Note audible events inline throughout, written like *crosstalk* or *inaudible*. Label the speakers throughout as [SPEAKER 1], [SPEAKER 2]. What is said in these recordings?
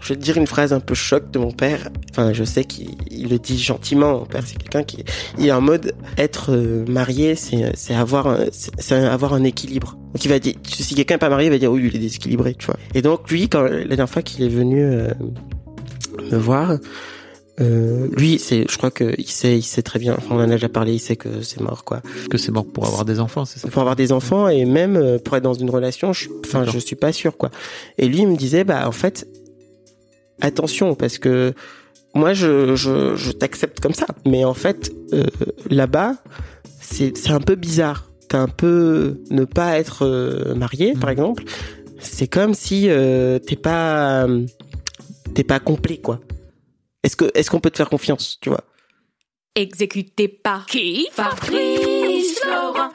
[SPEAKER 1] Je vais te dire une phrase un peu choc de mon père. Enfin, je sais qu'il il le dit gentiment. Mon père, c'est quelqu'un qui il est en mode être euh, marié, c'est c'est avoir un, c'est avoir un équilibre. Donc il va dire si quelqu'un n'est pas marié, il va dire oui, lui, il est déséquilibré, tu vois. Et donc lui, quand la dernière fois qu'il est venu euh, me voir, euh, lui, c'est, je crois que il sait, il sait très bien. Enfin, on en a déjà parlé. Il sait que c'est mort, quoi.
[SPEAKER 2] que c'est mort pour avoir des enfants, c'est ça?
[SPEAKER 1] Pour avoir des enfants et même euh, pour être dans une relation, je, enfin,
[SPEAKER 2] D'accord.
[SPEAKER 1] je suis pas sûr, quoi. Et lui, il me disait, bah, en fait, attention, parce que moi, je, je, je t'accepte comme ça, mais en fait, euh, là-bas, c'est, c'est un peu bizarre. T'es un peu ne pas être euh, marié, par exemple. C'est comme si euh, t'es pas, t'es pas complet, quoi. Est-ce que, est-ce qu'on peut te faire confiance, tu vois?
[SPEAKER 3] Exécuté par qui? Fabrice Florent.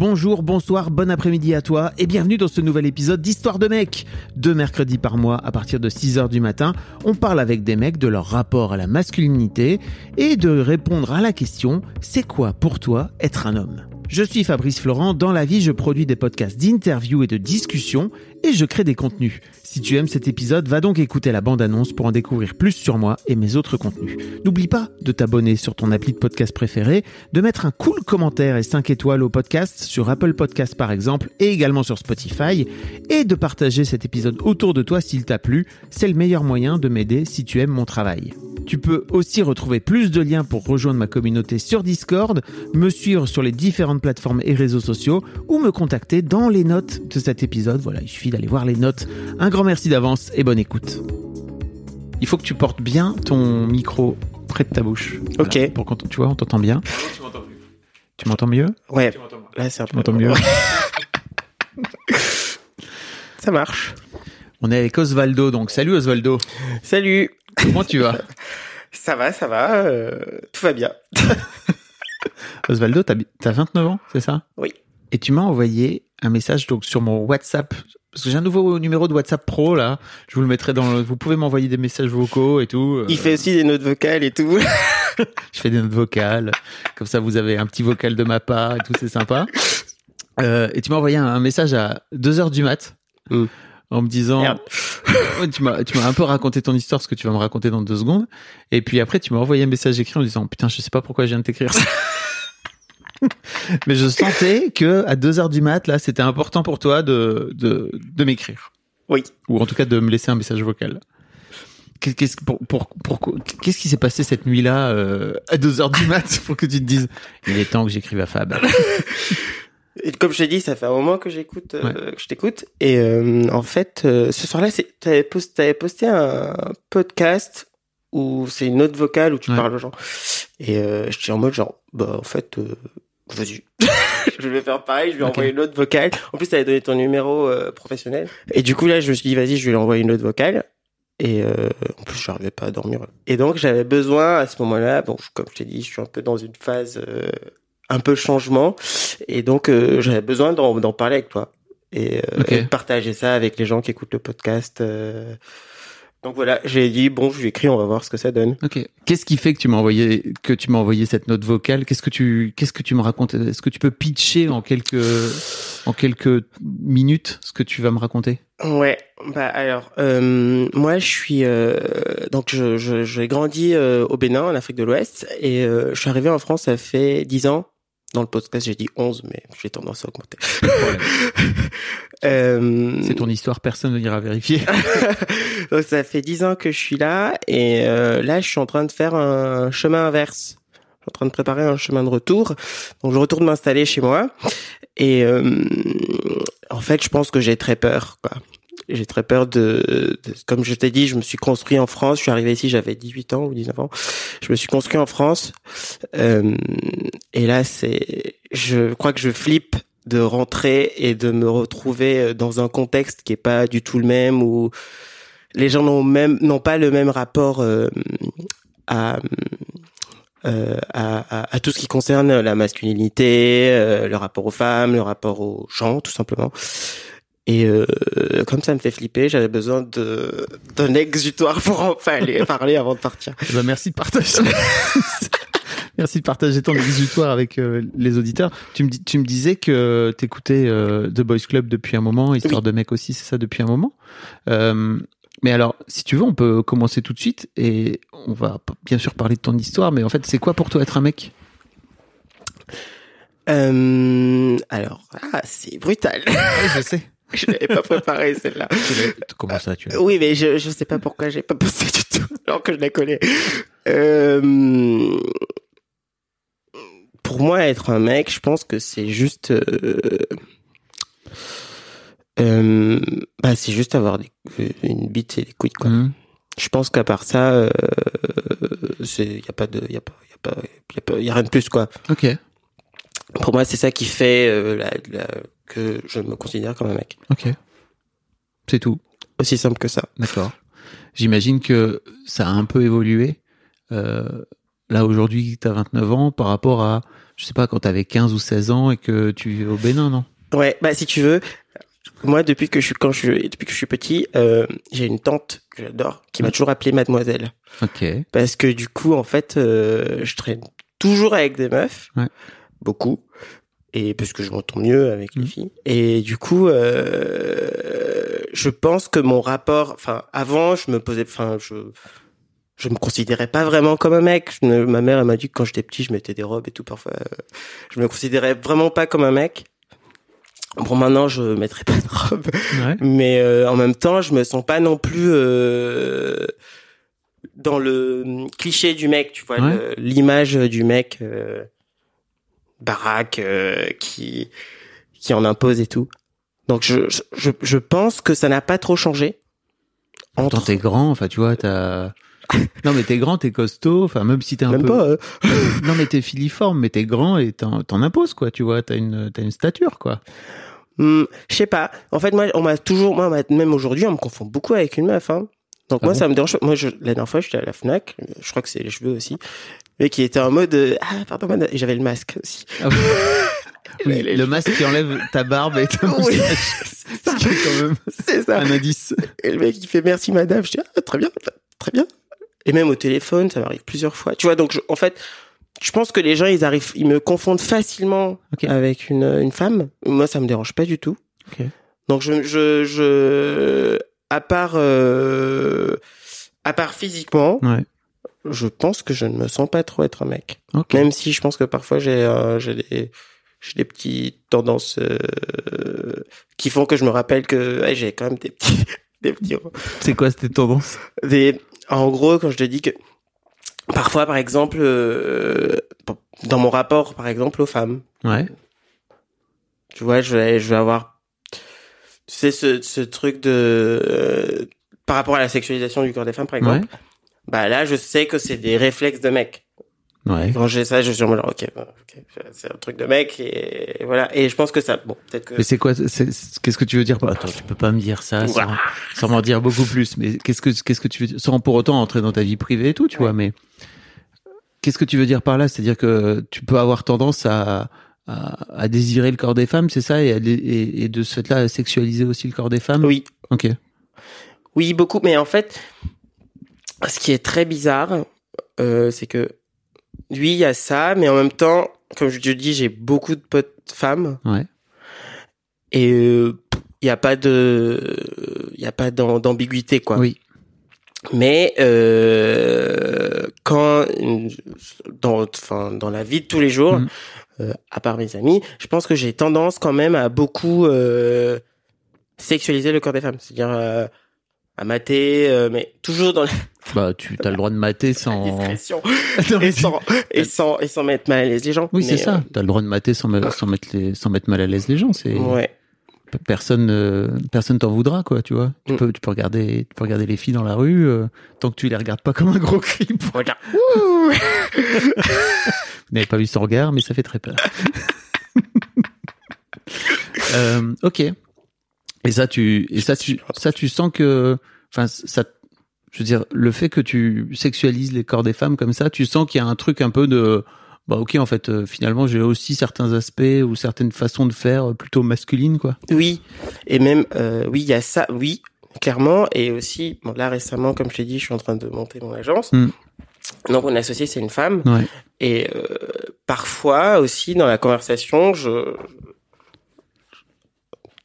[SPEAKER 2] Bonjour, bonsoir, bon après-midi à toi et bienvenue dans ce nouvel épisode d'Histoire de mecs. Deux mercredis par mois à partir de 6h du matin, on parle avec des mecs de leur rapport à la masculinité et de répondre à la question c'est quoi pour toi être un homme? Je suis Fabrice Florent, dans la vie je produis des podcasts d'interviews et de discussions et je crée des contenus. Si tu aimes cet épisode, va donc écouter la bande-annonce pour en découvrir plus sur moi et mes autres contenus. N'oublie pas de t'abonner sur ton appli de podcast préféré, de mettre un cool commentaire et 5 étoiles au podcast sur Apple Podcast par exemple et également sur Spotify et de partager cet épisode autour de toi s'il t'a plu. C'est le meilleur moyen de m'aider si tu aimes mon travail. Tu peux aussi retrouver plus de liens pour rejoindre ma communauté sur Discord, me suivre sur les différentes plateformes et réseaux sociaux ou me contacter dans les notes de cet épisode. Voilà, il suffit d'aller voir les notes. Un grand merci d'avance et bonne écoute. Il faut que tu portes bien ton micro près de ta bouche. Voilà,
[SPEAKER 1] Ok.
[SPEAKER 2] pour qu'on tu vois, on t'entend bien. Tu m'entends mieux?
[SPEAKER 1] Ouais. Là, c'est un
[SPEAKER 2] Tu
[SPEAKER 1] peu
[SPEAKER 2] m'entends mieux? *laughs*
[SPEAKER 1] Ça marche.
[SPEAKER 2] On est avec Osvaldo, donc salut Osvaldo.
[SPEAKER 1] Salut.
[SPEAKER 2] Comment tu vas? *laughs*
[SPEAKER 1] Ça va, ça va. euh, tout va bien. *laughs*
[SPEAKER 2] Osvaldo, t'as t'as 29 ans, c'est ça?
[SPEAKER 1] Oui.
[SPEAKER 2] Et tu m'as envoyé un message donc sur mon WhatsApp parce que j'ai un nouveau numéro de WhatsApp Pro là. Je vous le mettrai dans. Le... Vous pouvez m'envoyer des messages vocaux et tout. Euh,
[SPEAKER 1] Il fait aussi des notes vocales et tout. *laughs*
[SPEAKER 2] Je fais des notes vocales. Comme ça, vous avez un petit vocal de ma part et tout. C'est sympa. Euh, et tu m'as envoyé un, un message à 2 heures du mat
[SPEAKER 1] Mm.
[SPEAKER 2] En me disant.
[SPEAKER 1] Merde. *laughs*
[SPEAKER 2] Tu m'as tu m'as un peu raconté ton histoire, ce que tu vas me raconter dans deux secondes. Et puis après, tu m'as envoyé un message écrit en disant putain, je sais pas pourquoi je viens de t'écrire ça. *laughs* Mais je sentais que à 2 heures du mat, là, c'était important pour toi de, de, de m'écrire.
[SPEAKER 1] Oui.
[SPEAKER 2] Ou en tout cas de me laisser un message vocal. Qu'est- Qu'est-ce pour, pour, pour- qu'est-ce qui s'est passé cette nuit-là euh, à 2 heures du mat pour que tu te dises il est temps que j'écrive à Fab. *laughs*
[SPEAKER 1] Et comme je t'ai dit, ça fait un moment que j'écoute, euh, que je t'écoute. Et euh, en fait, euh, ce soir-là, t'avais posté, t'avais posté un podcast où c'est une note vocale où tu
[SPEAKER 2] Ouais.
[SPEAKER 1] parles aux gens. Et je suis en mode genre, bah en fait, vas-y. *laughs* je vais faire pareil, je vais
[SPEAKER 2] Ok.
[SPEAKER 1] envoyer une note vocale. En plus, t'avais donné ton numéro professionnel. Et du coup, là, je me suis dit, vas-y, je vais lui envoyer une note vocale. Et euh, en plus, je n'arrivais pas à dormir. Et donc, j'avais besoin à ce moment-là, bon, comme je t'ai dit, je suis un peu dans une phase euh, un peu changement. Et donc, euh, j'avais besoin d'en parler avec toi. Et, euh,
[SPEAKER 2] Ok.
[SPEAKER 1] et de partager ça avec les gens qui écoutent le podcast. euh. Donc voilà, j'ai dit, bon, je lui écris, on va voir ce que ça donne.
[SPEAKER 2] Ok. Qu'est-ce qui fait que tu m'as envoyé que tu m'as envoyé cette note vocale? Qu'est-ce que tu qu'est-ce que tu me racontes? Est-ce que tu peux pitcher en quelques en quelques minutes ce que tu vas me raconter?
[SPEAKER 1] Ouais, bah alors euh, moi je suis euh, donc je je- j'ai grandi euh, au Bénin en Afrique de l'Ouest et je suis arrivé en France ça fait 10 ans. Dans le podcast j'ai dit 11 mais j'ai tendance à augmenter. *laughs* Euh,
[SPEAKER 2] C'est ton histoire, personne ne ira vérifier. *laughs*
[SPEAKER 1] donc ça fait 10 ans que je suis là et euh, là je suis en train de faire un chemin inverse. Je suis en train de préparer un chemin de retour. Donc je retourne m'installer chez moi et euh, en fait je pense que j'ai très peur quoi. J'ai très peur de, de- comme je t'ai dit, je me suis construit en France. Je suis arrivé ici, j'avais 18 ans ou 19 ans. Je me suis construit en France. Euh, et là, c'est, je crois que je flippe de rentrer et de me retrouver euh, dans un contexte qui est pas du tout le même où les gens n'ont même n'ont pas le même rapport euh, à, euh, à, à, à tout ce qui concerne la masculinité, euh, le rapport aux femmes, le rapport aux gens, tout simplement. Et euh, comme ça me fait flipper, j'avais besoin de d'un exutoire pour en parler, *laughs* parler avant de partir.
[SPEAKER 2] Eh ben, merci de partager. *laughs* merci de partager ton exutoire avec euh, les auditeurs. Tu me, dis- tu me disais que t'écoutais euh, The Boys Club depuis un moment, Histoire
[SPEAKER 1] Oui.
[SPEAKER 2] de mec aussi, c'est ça depuis un moment. Euh, mais alors, si tu veux, on peut commencer tout de suite et on va bien sûr parler de ton histoire. Mais en fait, c'est quoi pour toi être un mec?
[SPEAKER 1] Alors, ah, c'est brutal.
[SPEAKER 2] Je sais. *laughs* *laughs*
[SPEAKER 1] je l'avais pas préparé celle-là.
[SPEAKER 2] Comment ça, tu
[SPEAKER 1] Oui, mais je je sais pas pourquoi j'ai pas posté du tout, *laughs* alors que je la connais. Euh, pour moi, être un mec, je pense que c'est juste, euh, euh, bah, c'est juste avoir des, une bite et des couilles, quoi.
[SPEAKER 2] Hum,
[SPEAKER 1] Je pense qu'à part ça, euh, c'est, y a pas de, y a pas, y a pas, y a pas, y a rien de plus, quoi.
[SPEAKER 2] Ok.
[SPEAKER 1] Pour moi, c'est ça qui fait la, la- que je me considère comme un mec.
[SPEAKER 2] Ok. C'est tout.
[SPEAKER 1] Aussi simple que ça.
[SPEAKER 2] D'accord. J'imagine que ça a un peu évolué. Euh, là, aujourd'hui, tu as 29 ans par rapport à, je sais pas, quand tu avais 15 ou 16 ans et que tu vivais au Bénin, non?
[SPEAKER 1] Ouais, bah si tu veux, moi depuis que je suis quand je depuis que je suis petit, euh, j'ai une tante que j'adore qui m'a toujours appelé mademoiselle
[SPEAKER 2] Ok.
[SPEAKER 1] parce que du coup en fait euh, je traîne toujours avec des meufs,
[SPEAKER 2] Ouais.
[SPEAKER 1] beaucoup et parce que je m'entends mieux avec les
[SPEAKER 2] Mhm.
[SPEAKER 1] filles et du coup euh, je pense que mon rapport enfin avant je me posais enfin je je me considérais pas vraiment comme un mec. Je ne- ma mère elle m'a dit que quand j'étais petit, je mettais des robes et tout parfois. euh, je me considérais vraiment pas comme un mec. Bon, maintenant, je mettrai pas de robe,
[SPEAKER 2] Ouais.
[SPEAKER 1] mais euh, en même temps, je me sens pas non plus euh, dans le cliché du mec, tu vois,
[SPEAKER 2] Ouais.
[SPEAKER 1] l'image du mec euh, baraque euh, qui qui en impose et tout. Donc, je je, je, pense que ça n'a pas trop changé.
[SPEAKER 2] Pourtant,
[SPEAKER 1] Entre-
[SPEAKER 2] t'es grand, enfin, tu vois, t'as... *laughs* Non, mais t'es grand, t'es costaud, enfin, même si t'es un
[SPEAKER 1] même
[SPEAKER 2] peu...
[SPEAKER 1] pas. euh, *laughs*
[SPEAKER 2] Non, mais t'es filiforme, mais t'es grand et t'en, t'en imposes, quoi, tu vois, t'as une, t'as une stature, quoi.
[SPEAKER 1] Hmm, je sais pas. En fait, moi, on m'a toujours, moi, même aujourd'hui, on me confond beaucoup avec une meuf. Hein. Donc
[SPEAKER 2] Ah
[SPEAKER 1] moi,
[SPEAKER 2] bon
[SPEAKER 1] ça me dérange. pas. Moi, je, la dernière fois, j'étais à la Fnac. Je crois que c'est les cheveux aussi, mais qui était en mode euh, ah pardon madame. Et j'avais le masque aussi.
[SPEAKER 2] Ah oui. *laughs* Oui, le masque qui enlève ta barbe et ta
[SPEAKER 1] Oui, *laughs* c'est ça.
[SPEAKER 2] Ce qui est quand même
[SPEAKER 1] C'est ça.
[SPEAKER 2] un indice.
[SPEAKER 1] Et le mec, il fait merci madame. Je dis ah, très bien, très bien. Et même au téléphone, ça m'arrive plusieurs fois. Tu vois, donc je- en fait, je pense que les gens, ils arrivent, ils me confondent facilement avec une, une femme. Moi, ça me dérange pas du tout. Donc je, je, je, à part, euh, à part physiquement,
[SPEAKER 2] Ouais.
[SPEAKER 1] Je pense que je ne me sens pas trop être un mec. Même si je pense que parfois j'ai, euh, j'ai des, j'ai des petites tendances euh, qui font que je me rappelle que ouais, j'ai quand même des petits, *laughs* des petits,
[SPEAKER 2] C'est quoi cette tendance?
[SPEAKER 1] des, en gros, quand je te dis que parfois, par exemple, euh, dans mon rapport, par exemple, aux femmes,
[SPEAKER 2] Ouais.
[SPEAKER 1] tu vois, je vais, je vais avoir, tu sais, ce, ce truc de, par rapport à la sexualisation du corps des femmes, par exemple.
[SPEAKER 2] Ouais.
[SPEAKER 1] Bah là, je sais que c'est des réflexes de mec.
[SPEAKER 2] Ouais.
[SPEAKER 1] Quand j'ai ça, je suis en mode, ok, c'est un truc de mec et voilà. Et je pense que ça, bon, peut-être que.
[SPEAKER 2] Mais c'est quoi Qu'est-ce que tu veux dire par Attends, tu peux pas me dire ça sans, sans m'en dire beaucoup plus. Mais qu'est-ce que qu'est-ce que tu veux dire Sans pour autant entrer dans ta vie privée et tout, tu vois. Mais qu'est-ce que tu veux dire par là? C'est-à-dire que tu peux avoir tendance à, à, à désirer le corps des femmes, c'est ça, et, à et, et de ce fait-là à sexualiser aussi le corps des femmes?
[SPEAKER 1] Oui,
[SPEAKER 2] Ok.
[SPEAKER 1] oui, beaucoup. Mais en fait, ce qui est très bizarre, euh, c'est que lui, il y a ça, mais en même temps, comme je te dis, j'ai beaucoup de potes femmes.
[SPEAKER 2] Ouais.
[SPEAKER 1] Et euh, il n'y a pas de, il y a pas d'am- d'ambiguïté quoi.
[SPEAKER 2] Oui.
[SPEAKER 1] Mais euh, quand dans, enfin, dans la vie de tous les jours,
[SPEAKER 2] Mhm.
[SPEAKER 1] euh, à part mes amis, je pense que j'ai tendance quand même à beaucoup euh, sexualiser le corps des femmes, c'est-à-dire euh, à mater, euh, mais toujours dans la
[SPEAKER 2] Bah, tu as le droit de mater sans.
[SPEAKER 1] discrétion *laughs*
[SPEAKER 2] Non,
[SPEAKER 1] et
[SPEAKER 2] tu-
[SPEAKER 1] sans, et sans et sans mettre mal à l'aise les gens.
[SPEAKER 2] Oui, c'est ça. T'as le droit de mater sans, me- sans mettre les, sans mettre mal à l'aise les gens. C'est
[SPEAKER 1] euh, ouais.
[SPEAKER 2] personne, euh, personne t'en voudra, quoi. Tu vois. Tu
[SPEAKER 1] Mm.
[SPEAKER 2] peux, tu peux regarder, tu peux regarder les filles dans la rue euh, tant que tu les regardes pas comme un gros clip.
[SPEAKER 1] Regarde. *laughs*
[SPEAKER 2] Vous n'avez pas vu son regard, mais ça fait très peur. *laughs* Euh, ok. Et ça, tu, et ça, tu, ça, tu sens que, enfin, ça, je veux dire, le fait que tu sexualises les corps des femmes comme ça, tu sens qu'il y a un truc un peu de, bah ok, en fait, euh, finalement, j'ai aussi certains aspects ou certaines façons de faire plutôt masculines, quoi.
[SPEAKER 1] Oui, et même, euh, oui, il y a ça, oui, clairement, et aussi, bon, là récemment, comme je t'ai dit, je suis en train de monter mon agence.
[SPEAKER 2] Mm.
[SPEAKER 1] Donc, mon associé, c'est une femme.
[SPEAKER 2] Ouais.
[SPEAKER 1] Et euh, parfois aussi, dans la conversation, je,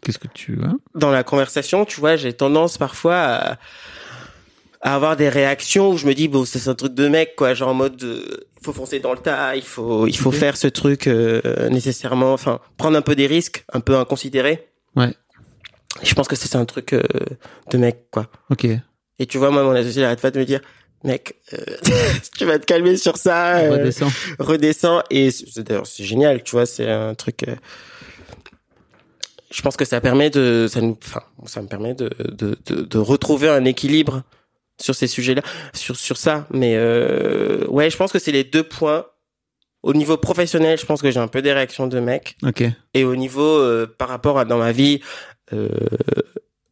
[SPEAKER 2] Qu'est-ce que tu vois
[SPEAKER 1] dans la conversation, tu vois, j'ai tendance parfois à, à avoir des réactions où je me dis bon, c'est un truc de mec quoi, genre en mode euh, il faut foncer dans le tas, il faut il faut faire ce truc euh, nécessairement, enfin prendre un peu des risques, un peu inconsidérés.
[SPEAKER 2] Ouais.
[SPEAKER 1] Je pense que c'est un truc euh, de mec quoi.
[SPEAKER 2] Ok.
[SPEAKER 1] Et tu vois, moi mon associé arrête pas de me dire mec, euh, *laughs* tu vas te calmer sur ça, euh,
[SPEAKER 2] Redescends.
[SPEAKER 1] redescends et d'ailleurs c'est génial, tu vois, c'est un truc. euh, je pense que ça permet de, ça nous, enfin, ça me permet de, de, de, de retrouver un équilibre sur ces sujets-là, sur sur ça. Mais euh, ouais, je pense que c'est les deux points. Au niveau professionnel, je pense que j'ai un peu des réactions de mec,
[SPEAKER 2] Ok.
[SPEAKER 1] et au niveau euh, par rapport à dans ma vie euh,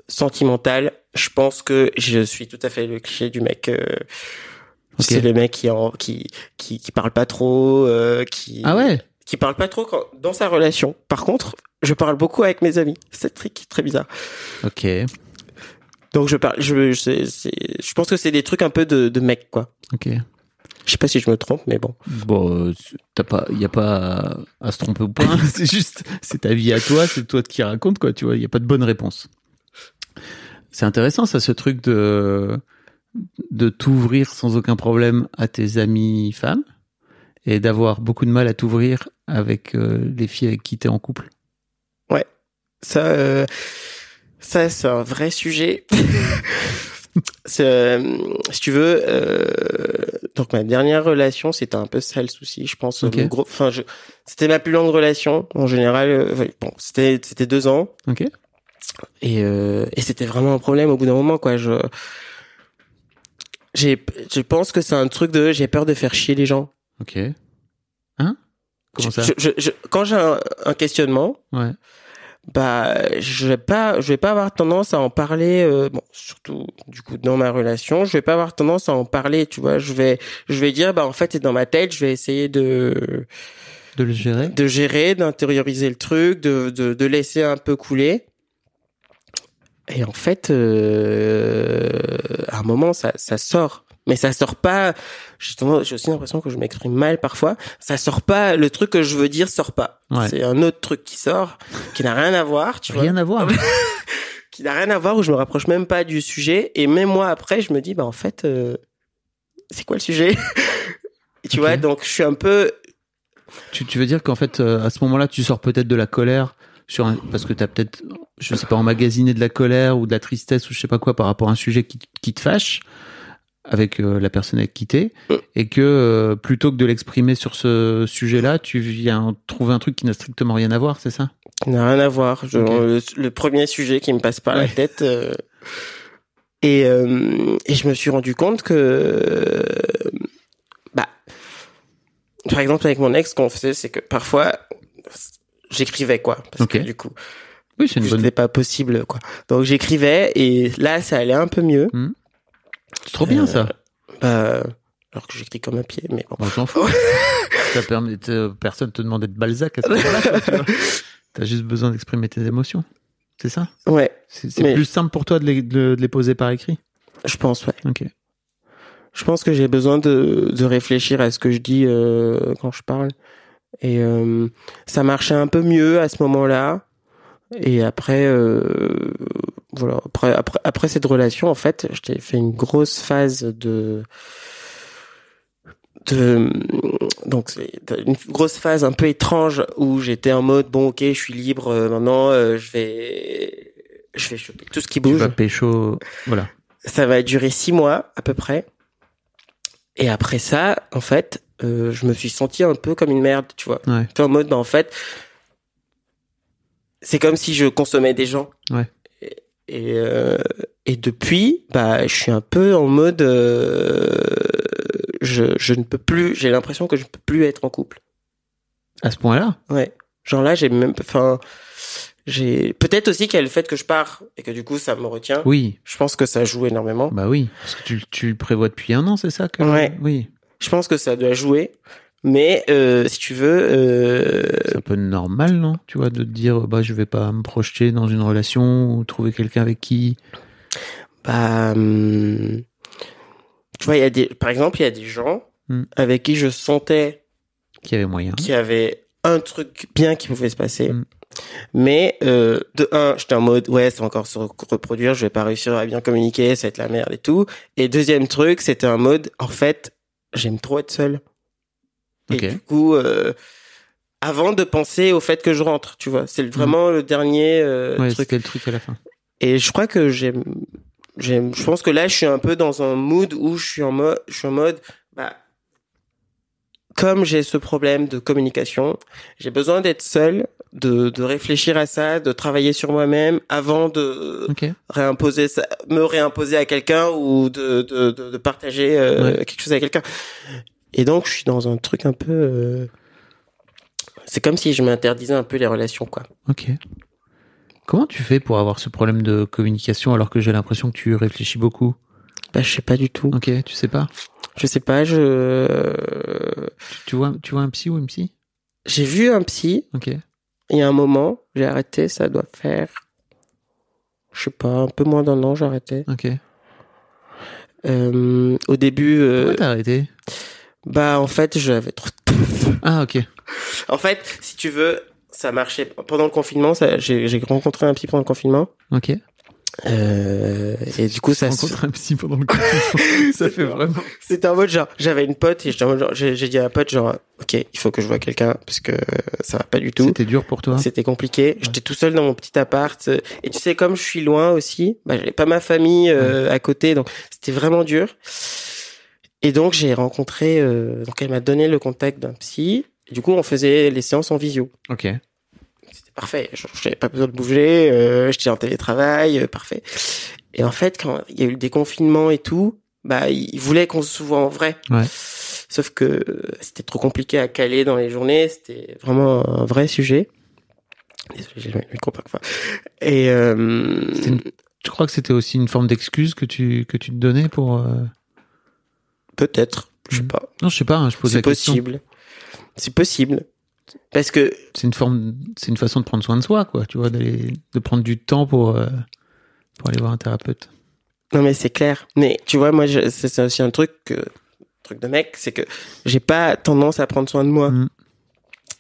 [SPEAKER 1] sentimentale, je pense que je suis tout à fait le cliché du mec. euh. C'est le mec qui en, qui qui qui parle pas trop, qui
[SPEAKER 2] Ah ouais?
[SPEAKER 1] qui parle pas trop quand, dans sa relation. Par contre, je parle beaucoup avec mes amis. C'est très, très bizarre.
[SPEAKER 2] Ok.
[SPEAKER 1] Donc je parle, je, c'est- je pense que c'est des trucs un peu de, de mec, quoi.
[SPEAKER 2] Ok.
[SPEAKER 1] Je sais pas si je me trompe, mais bon.
[SPEAKER 2] Bon, euh, t'as pas, y a pas à, à se tromper au point. *laughs* c'est juste, c'est ta vie à toi, c'est toi qui raconte quoi. Tu vois, y a pas de bonne réponse. C'est intéressant ça, ce truc de de t'ouvrir sans aucun problème à tes amis femmes et d'avoir beaucoup de mal à t'ouvrir avec euh, les filles avec qui t'es en couple.
[SPEAKER 1] Ça, euh, ça, c'est un vrai sujet. *laughs* Euh, si tu veux, euh, donc ma dernière relation, c'était un peu ça le souci, je pense. Gros, enfin, je, c'était ma plus longue relation en général. euh, bon, c'était, c'était deux ans.
[SPEAKER 2] Ok.
[SPEAKER 1] Et, euh, et c'était vraiment un problème au bout d'un moment, quoi. Je, j'ai, je pense que c'est un truc de, j'ai peur de faire chier les gens.
[SPEAKER 2] Ok. Hein? Comment ça?
[SPEAKER 1] je- je- je- quand j'ai un, un questionnement,
[SPEAKER 2] Ouais.
[SPEAKER 1] Bah, je vais pas, je vais pas avoir tendance à en parler. euh, bon, surtout du coup dans ma relation, je vais pas avoir tendance à en parler. Tu vois, je vais, je vais dire, bah en fait, c'est dans ma tête. Je vais essayer de,
[SPEAKER 2] De le gérer.
[SPEAKER 1] de gérer, d'intérioriser le truc, de, de, de laisser un peu couler. Et en fait, euh, à un moment, ça, ça sort. Mais ça sort pas. J'ai aussi l'impression que je m'exprime mal parfois. Ça sort pas. Le truc que je veux dire sort pas.
[SPEAKER 2] Ouais.
[SPEAKER 1] C'est un autre truc qui sort, qui n'a rien à voir. Tu vois
[SPEAKER 2] Rien à voir. *laughs*
[SPEAKER 1] qui n'a rien à voir où je me rapproche même pas du sujet et même moi après je me dis bah en fait euh, c'est quoi le sujet? Et *laughs* tu vois donc je suis un peu
[SPEAKER 2] Tu, tu veux dire qu'en fait, euh, à ce moment-là, tu sors peut-être de la colère sur un, parce que t'as peut-être, je sais pas, emmagasiné de la colère ou de la tristesse ou je sais pas quoi par rapport à un sujet qui, qui te fâche avec euh, la personne avec qui t'es
[SPEAKER 1] Mm.
[SPEAKER 2] et que euh, plutôt que de l'exprimer sur ce sujet-là, tu viens trouver un truc qui n'a strictement rien à voir, c'est ça?
[SPEAKER 1] Qui n'a rien à voir. Le, le premier sujet qui me passe par la tête euh, et euh, et je me suis rendu compte que bah par exemple avec mon ex ce qu'on faisait c'est que parfois j'écrivais quoi parce que du coup
[SPEAKER 2] Oui, c'est une bonne.
[SPEAKER 1] pas possible quoi. Donc j'écrivais et là ça allait un peu mieux
[SPEAKER 2] C'est trop bien
[SPEAKER 1] Euh,
[SPEAKER 2] ça.
[SPEAKER 1] Bah, alors que j'écris comme un pied, mais bon.
[SPEAKER 2] On s'en fout. *laughs* ça permet, euh, personne te demandait de Balzac à ce moment-là. *laughs* T'as juste besoin d'exprimer tes émotions. C'est ça?
[SPEAKER 1] Ouais,
[SPEAKER 2] C'est c'est
[SPEAKER 1] Mais-
[SPEAKER 2] plus simple pour toi de les, de- de les poser par écrit?
[SPEAKER 1] Je pense, ouais.
[SPEAKER 2] Ok.
[SPEAKER 1] Je pense que j'ai besoin de, de réfléchir à ce que je dis euh, quand je parle. Et euh, ça marchait un peu mieux à ce moment-là. Et après, euh, voilà, après, après, après cette relation, en fait, je t'ai fait une grosse phase de de donc une grosse phase un peu étrange où j'étais en mode bon ok je suis libre euh, maintenant euh, je vais je vais choper tout ce qui
[SPEAKER 2] Tu
[SPEAKER 1] bouge
[SPEAKER 2] vas pécho. Voilà.
[SPEAKER 1] ça va durer six mois à peu près. Et après ça, en fait, euh, je me suis senti un peu comme une merde, tu vois.
[SPEAKER 2] Ouais.
[SPEAKER 1] Tu en mode, bah, en fait, c'est comme si je consommais des gens.
[SPEAKER 2] Ouais.
[SPEAKER 1] Et, et, euh, et depuis, bah, je suis un peu en mode, euh, je, je ne peux plus, j'ai l'impression que je ne peux plus être en couple.
[SPEAKER 2] À ce point-là?
[SPEAKER 1] Ouais. Genre là, j'ai même, enfin, j'ai peut-être aussi qu'il y a le fait que je pars et que du coup ça me retient.
[SPEAKER 2] Oui,
[SPEAKER 1] Je pense que ça joue énormément.
[SPEAKER 2] bah oui, parce que tu, tu le prévois depuis un an, c'est ça que...
[SPEAKER 1] Ouais.
[SPEAKER 2] Oui,
[SPEAKER 1] Je pense que ça doit jouer. Mais euh, si tu veux, euh,
[SPEAKER 2] c'est un peu normal, non? Tu vois, de te dire, bah je vais pas me projeter dans une relation ou trouver quelqu'un avec qui...
[SPEAKER 1] bah, hum, tu vois, il y a des, par exemple, il y a des gens
[SPEAKER 2] Hmm.
[SPEAKER 1] avec qui je sentais
[SPEAKER 2] Qui avait moyen.
[SPEAKER 1] qu'il y avait un truc bien qui pouvait se passer.
[SPEAKER 2] Hmm.
[SPEAKER 1] Mais euh, de un, j'étais en mode ouais, ça va encore se reproduire, je vais pas réussir à bien communiquer, ça va être la merde et tout. Et deuxième truc, c'était un mode en fait, j'aime trop être seul. Et du coup, euh, avant de penser au fait que je rentre, tu vois, c'est vraiment le dernier euh,
[SPEAKER 2] Ouais,
[SPEAKER 1] truc.
[SPEAKER 2] le truc à la fin.
[SPEAKER 1] Et je crois que j'aime, j'aime, je pense que là, je suis un peu dans un mood où je suis en mode, je suis en mode, bah, comme j'ai ce problème de communication, j'ai besoin d'être seul, de, de réfléchir à ça, de travailler sur moi-même avant de réimposer ça, me réimposer à quelqu'un ou de, de, de, de partager euh,
[SPEAKER 2] Ouais.
[SPEAKER 1] quelque chose avec quelqu'un. Et donc, je suis dans un truc un peu, euh, c'est comme si je m'interdisais un peu les relations, quoi.
[SPEAKER 2] Ok. Comment tu fais pour avoir ce problème de communication alors que j'ai l'impression que tu réfléchis beaucoup?
[SPEAKER 1] Bah, je sais pas du tout.
[SPEAKER 2] Ok, tu sais pas?
[SPEAKER 1] Je sais pas, je,
[SPEAKER 2] tu, tu vois, tu vois un psy ou une psy?
[SPEAKER 1] J'ai vu un psy,
[SPEAKER 2] Ok.
[SPEAKER 1] il y a un moment, j'ai arrêté, ça doit faire, je sais pas, un peu moins d'un an, j'ai arrêté.
[SPEAKER 2] Ok.
[SPEAKER 1] Euh, au début, euh,
[SPEAKER 2] Pourquoi t'as arrêté?
[SPEAKER 1] Bah en fait, j'avais trop de.
[SPEAKER 2] Ah ok.
[SPEAKER 1] En fait, si tu veux, ça marchait pendant le confinement. Ça, j'ai, j'ai rencontré un psy pendant le confinement.
[SPEAKER 2] Ok.
[SPEAKER 1] Euh, et du coup, ça,
[SPEAKER 2] rencontres un psy pendant le confinement. *laughs* ça fait vraiment.
[SPEAKER 1] c'était en mode genre, j'avais une pote et j'ai, j'ai dit à un pote genre, ok, il faut que je vois quelqu'un parce que ça va pas du tout.
[SPEAKER 2] C'était dur pour toi.
[SPEAKER 1] C'était compliqué. J'étais tout seul dans mon petit appart. Et tu sais, comme je suis loin aussi, bah, j'avais pas ma famille euh, à côté, donc c'était vraiment dur. Et donc j'ai rencontré, euh, donc elle m'a donné le contact d'un psy. Et du coup, on faisait les séances en visio.
[SPEAKER 2] Ok.
[SPEAKER 1] C'était parfait. Je j'avais pas besoin de bouger. Euh, J'étais en télétravail, euh, parfait. Et en fait, quand il y a eu le déconfinement et tout, bah, il voulait qu'on se voit en vrai.
[SPEAKER 2] Ouais.
[SPEAKER 1] Sauf que euh, c'était trop compliqué à caler dans les journées. C'était vraiment un vrai sujet. Désolé, j'ai le micro parfois. Et
[SPEAKER 2] une- Tu crois que c'était aussi une forme d'excuse que tu que tu te donnais pour
[SPEAKER 1] peut-être, je sais
[SPEAKER 2] Mhm.
[SPEAKER 1] pas.
[SPEAKER 2] Non, je sais pas. hein, je pose
[SPEAKER 1] C'est
[SPEAKER 2] la question.
[SPEAKER 1] possible. C'est possible. Parce que
[SPEAKER 2] C'est une forme, c'est une façon de prendre soin de soi, quoi. Tu vois, d'aller, de prendre du temps pour euh, pour aller voir un thérapeute.
[SPEAKER 1] Non mais c'est clair. Mais tu vois, moi, c'est c'est aussi un truc, que, truc de mec, c'est que j'ai pas tendance à prendre soin de moi.
[SPEAKER 2] Mm.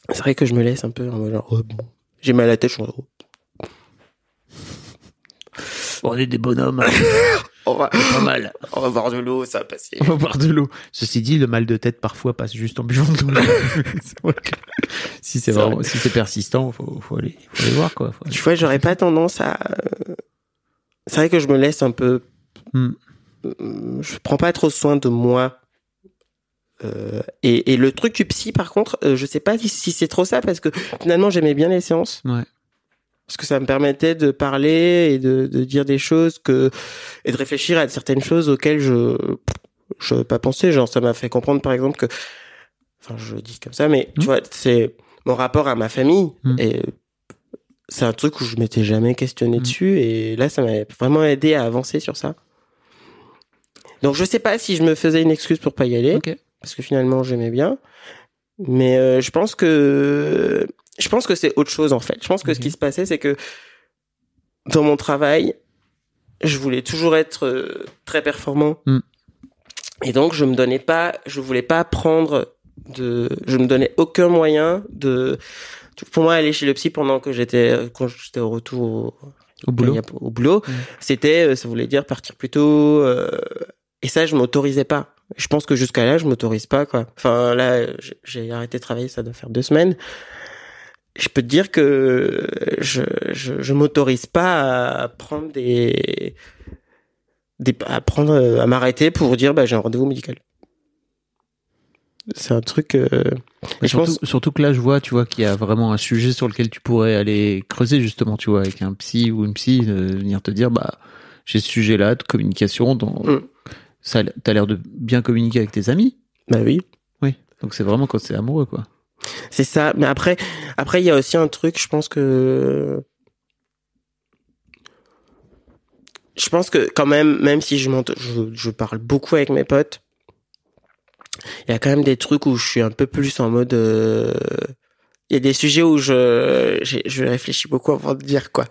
[SPEAKER 1] C'est vrai que je me laisse un peu en genre, oh, bon. j'ai mal à la tête, je suis en oh,
[SPEAKER 2] On est des bonhommes. *laughs*
[SPEAKER 1] on va,
[SPEAKER 2] pas mal.
[SPEAKER 1] on va boire de l'eau, ça va passer.
[SPEAKER 2] On va boire de l'eau. Ceci dit, le mal de tête parfois passe juste en buvant de l'eau. *laughs* Si c'est vraiment,
[SPEAKER 1] vrai.
[SPEAKER 2] si c'est persistant, faut, faut aller, faut aller voir, quoi. Faut-
[SPEAKER 1] Tu vois, j'aurais pas tendance à. euh, C'est vrai que je me laisse un peu.
[SPEAKER 2] Mm.
[SPEAKER 1] Euh, Je prends pas trop soin de moi. Euh, et, et le truc du psy, par contre, euh, je sais pas si, si c'est trop ça parce que finalement j'aimais bien les séances.
[SPEAKER 2] Ouais.
[SPEAKER 1] Parce que ça me permettait de parler et de, de dire des choses que et de réfléchir à certaines choses auxquelles je je n'avais pas pensé. Genre ça m'a fait comprendre par exemple que, enfin je le dis comme ça, mais tu vois c'est mon rapport à ma famille
[SPEAKER 2] Mm.
[SPEAKER 1] et c'est un truc où je m'étais jamais questionné
[SPEAKER 2] Mm.
[SPEAKER 1] dessus et là ça m'a vraiment aidé à avancer sur ça. Donc je sais pas si je me faisais une excuse pour pas y aller parce que finalement j'aimais bien, mais euh, je pense que je pense que c'est autre chose en fait. Je pense que ce qui se passait c'est que dans mon travail, je voulais toujours être euh, très performant
[SPEAKER 2] Mm.
[SPEAKER 1] et donc je me donnais pas, je voulais pas prendre de, je me donnais aucun moyen de pour moi aller chez le psy pendant que j'étais quand j'étais au retour au,
[SPEAKER 2] Au boulot.
[SPEAKER 1] au boulot,
[SPEAKER 2] Mm.
[SPEAKER 1] c'était, euh, ça voulait dire partir plus tôt. euh, et ça, je m'autorisais pas. Je pense que jusqu'à là, je m'autorise pas, quoi. Enfin, là, j'ai arrêté de travailler, ça doit faire deux semaines. Je peux te dire que je, je, je m'autorise pas à prendre des, des, à prendre, euh, à m'arrêter pour dire, bah, j'ai un rendez-vous médical. C'est un truc, euh, je
[SPEAKER 2] surtout,
[SPEAKER 1] pense-
[SPEAKER 2] surtout que là, je vois, tu vois, qu'il y a vraiment un sujet sur lequel tu pourrais aller creuser, justement, tu vois, avec un psy ou une psy, de venir te dire, bah, j'ai ce sujet-là de communication, dont
[SPEAKER 1] Mm.
[SPEAKER 2] ça, t'as l'air de bien communiquer avec tes amis.
[SPEAKER 1] bah oui.
[SPEAKER 2] Oui. Donc c'est vraiment quand c'est amoureux, quoi.
[SPEAKER 1] C'est ça. Mais après, après, il y a aussi un truc, je pense que. Je pense que quand même, même si je, je, je parle beaucoup avec mes potes, il y a quand même des trucs où je suis un peu plus en mode. Euh, il y a des sujets où je, je, réfléchis beaucoup avant de dire quoi.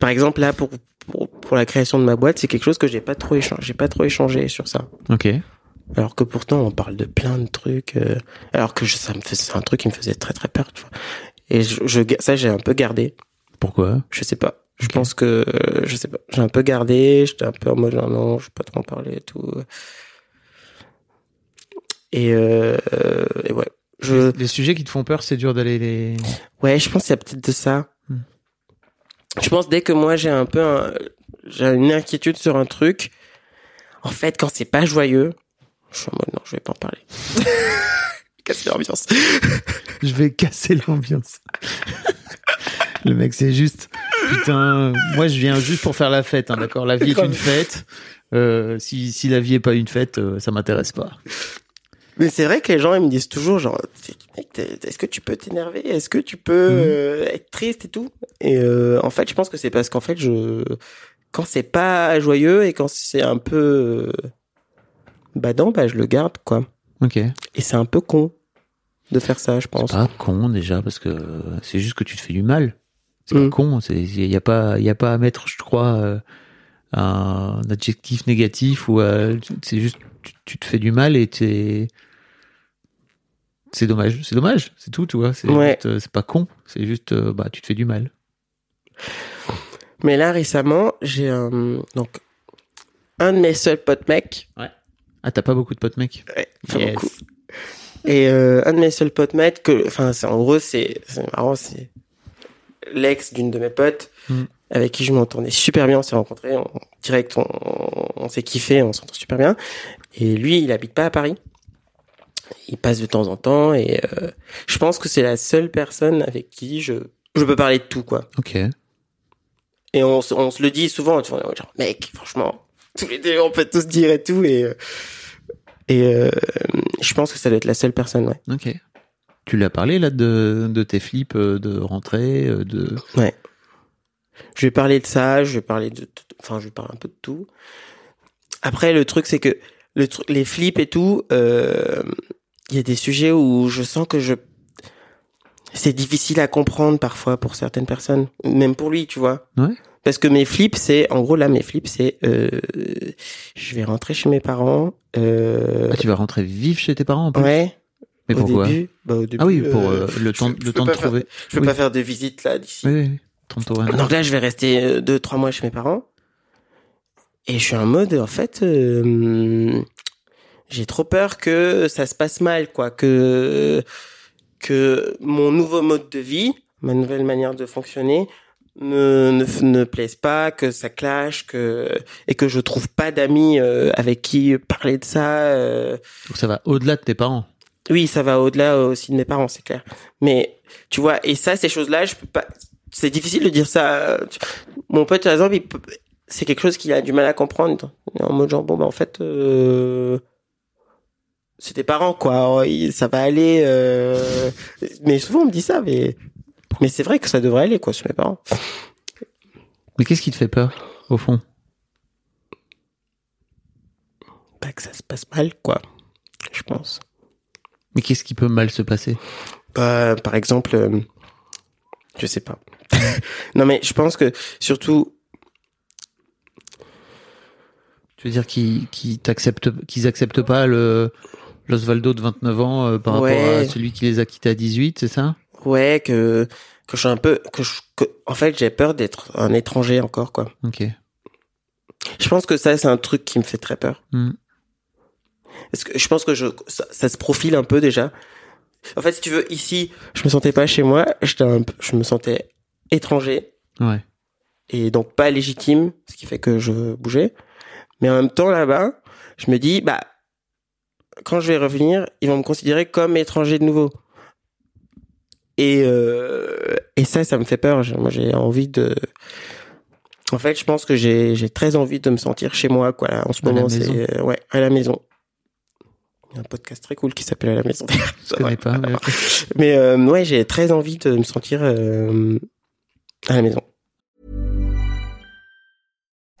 [SPEAKER 1] Par exemple, là, pour, pour, pour la création de ma boîte, c'est quelque chose que j'ai pas trop échangé, j'ai pas trop échangé sur ça.
[SPEAKER 2] Ok.
[SPEAKER 1] Alors que pourtant, on parle de plein de trucs. euh, alors que je, ça me faisait, c'est un truc qui me faisait très très peur, tu vois. Et je, je ça, j'ai un peu gardé.
[SPEAKER 2] Pourquoi?
[SPEAKER 1] Je sais pas. Je pense que, euh, je sais pas. J'ai un peu gardé. J'étais un peu en mode, non, non, je vais pas trop en parler et tout. Et, euh, euh, et ouais. Je,
[SPEAKER 2] Les sujets qui te font peur, c'est dur d'aller les.
[SPEAKER 1] ouais, je pense qu'il y a peut-être de ça.
[SPEAKER 2] Hmm.
[SPEAKER 1] Je pense dès que moi j'ai un peu un- j'ai une inquiétude sur un truc, en fait, quand c'est pas joyeux, je suis en mode, non, je vais pas en parler. *laughs* Casser l'ambiance.
[SPEAKER 2] Je vais casser l'ambiance. Le mec, c'est juste. Putain, moi, je viens juste pour faire la fête, hein, d'accord? La vie est une fête. Euh, si, si la vie est pas une fête, euh, ça m'intéresse pas.
[SPEAKER 1] Mais c'est vrai que les gens ils me disent toujours genre mec, est-ce que tu peux t'énerver? Est-ce que tu peux
[SPEAKER 2] Mhm.
[SPEAKER 1] euh, être triste et tout? Et euh, en fait je pense que c'est parce qu'en fait je quand c'est pas joyeux et quand c'est un peu euh, badant bah je le garde quoi
[SPEAKER 2] Ok.
[SPEAKER 1] et c'est un peu con de faire ça je
[SPEAKER 2] C'est
[SPEAKER 1] pense
[SPEAKER 2] pas con déjà parce que c'est juste que tu te fais du mal. C'est
[SPEAKER 1] Mm.
[SPEAKER 2] pas con. C'est il y a pas il y a pas à mettre, je crois, euh, un adjectif négatif ou euh, c'est juste tu, tu te fais du mal et t'es c'est dommage. C'est dommage. C'est tout, tu vois. C'est
[SPEAKER 1] Ouais.
[SPEAKER 2] euh, pas con. C'est juste euh, bah tu te fais du mal.
[SPEAKER 1] mais là récemment j'ai un donc un de mes seuls potes mecs
[SPEAKER 2] Ah t'as pas beaucoup de potes mecs.
[SPEAKER 1] Ouais, pas
[SPEAKER 2] Yes.
[SPEAKER 1] beaucoup. Et euh, un de mes seuls potes maîtres, que, enfin, c'est en gros, c'est, marrant, c'est l'ex d'une de mes potes
[SPEAKER 2] Mm.
[SPEAKER 1] avec qui je m'entendais super bien. On s'est rencontrés, en direct, on, on s'est kiffé, on s'entend super bien. Et lui, il habite pas à Paris. Il passe de temps en temps et euh, je pense que c'est la seule personne avec qui je je peux parler de tout quoi.
[SPEAKER 2] Ok.
[SPEAKER 1] Et on, se- on se le dit souvent, tu vois, genre, mec, franchement, tous les deux, on peut tous dire et tout. Et, euh, et euh, je pense que ça doit être la seule personne, ouais.
[SPEAKER 2] Ok. Tu lui as parlé là de, de tes flips euh, de rentrée, de.
[SPEAKER 1] Ouais. Je vais parler de ça, je vais parler de, enfin, je vais parler un peu de tout. Après, le truc, c'est que le truc, les flips et tout, euh, il y a des sujets où je sens que je, c'est difficile à comprendre parfois pour certaines personnes, même pour lui, tu vois.
[SPEAKER 2] Ouais.
[SPEAKER 1] Parce que mes flips, c'est, en gros, là, mes flips, c'est, euh, je vais rentrer chez mes parents, euh,
[SPEAKER 2] Ah, tu vas rentrer vivre chez tes parents en plus?
[SPEAKER 1] ouais.
[SPEAKER 2] Mais
[SPEAKER 1] au
[SPEAKER 2] pourquoi?
[SPEAKER 1] début, bah, au début,
[SPEAKER 2] Ah oui, pour
[SPEAKER 1] euh,
[SPEAKER 2] le temps,
[SPEAKER 1] je
[SPEAKER 2] le
[SPEAKER 1] peux
[SPEAKER 2] temps de
[SPEAKER 1] faire-
[SPEAKER 2] trouver.
[SPEAKER 1] je peux
[SPEAKER 2] Oui.
[SPEAKER 1] pas faire de visite là d'ici.
[SPEAKER 2] Oui, oui, tour
[SPEAKER 1] Donc là, je vais rester deux, trois mois chez mes parents. Et je suis en mode, en fait, j'ai trop peur que ça se passe mal, quoi, que que mon nouveau mode de vie, ma nouvelle manière de fonctionner, ne ne, ne plaise pas, que ça clash, que et que je trouve pas d'amis euh, avec qui parler de ça. euh.
[SPEAKER 2] Donc ça va au-delà de tes parents.
[SPEAKER 1] Oui, ça va au-delà aussi de mes parents, c'est clair. Mais tu vois, et ça, ces choses-là, je peux pas. C'est difficile de dire ça. euh, Mon pote, par exemple, peut- c'est quelque chose qu'il a du mal à comprendre. En mode genre, bon, bah en fait, euh... c'est tes parents, quoi. Il- Ça va aller. euh, Mais souvent, on me dit ça, mais mais c'est vrai que ça devrait aller, quoi, sur mes parents.
[SPEAKER 2] Mais qu'est-ce qui te fait peur, au fond?
[SPEAKER 1] Pas que ça se passe mal, quoi. Je pense.
[SPEAKER 2] Mais qu'est-ce qui peut mal se passer?
[SPEAKER 1] Bah, par exemple, euh, je sais pas. *laughs* non, mais je pense que surtout,
[SPEAKER 2] Tu veux dire qu'ils acceptent pas le l'Osvaldo de 29 ans euh, par
[SPEAKER 1] Ouais.
[SPEAKER 2] rapport à celui qui les a quittés à 18, c'est ça?
[SPEAKER 1] Ouais, que que je suis un peu, que, je, que en fait, j'ai peur d'être un étranger encore, quoi.
[SPEAKER 2] Ok.
[SPEAKER 1] Je pense que ça, c'est un truc qui me fait très peur.
[SPEAKER 2] Hmm.
[SPEAKER 1] Parce que je pense que je, ça, ça se profile un peu déjà. En fait, si tu veux, ici, je me sentais pas chez moi. J'étais un peu- je me sentais étranger
[SPEAKER 2] Ouais.
[SPEAKER 1] et donc pas légitime, ce qui fait que je bougeais. Mais en même temps, là-bas, je me dis, bah, quand je vais revenir, ils vont me considérer comme étranger de nouveau. Et, euh, et ça, ça me fait peur. Moi, j'ai envie de... En fait, je pense que j'ai j'ai très envie de me sentir chez moi, quoi. Là, en ce
[SPEAKER 2] À
[SPEAKER 1] moment, c'est... Ouais, à la maison. Il y a un podcast très cool qui s'appelle À la maison. *laughs*
[SPEAKER 2] Je connais pas. mais-
[SPEAKER 1] Mais euh, ouais, j'ai très envie de me sentir euh, à la maison.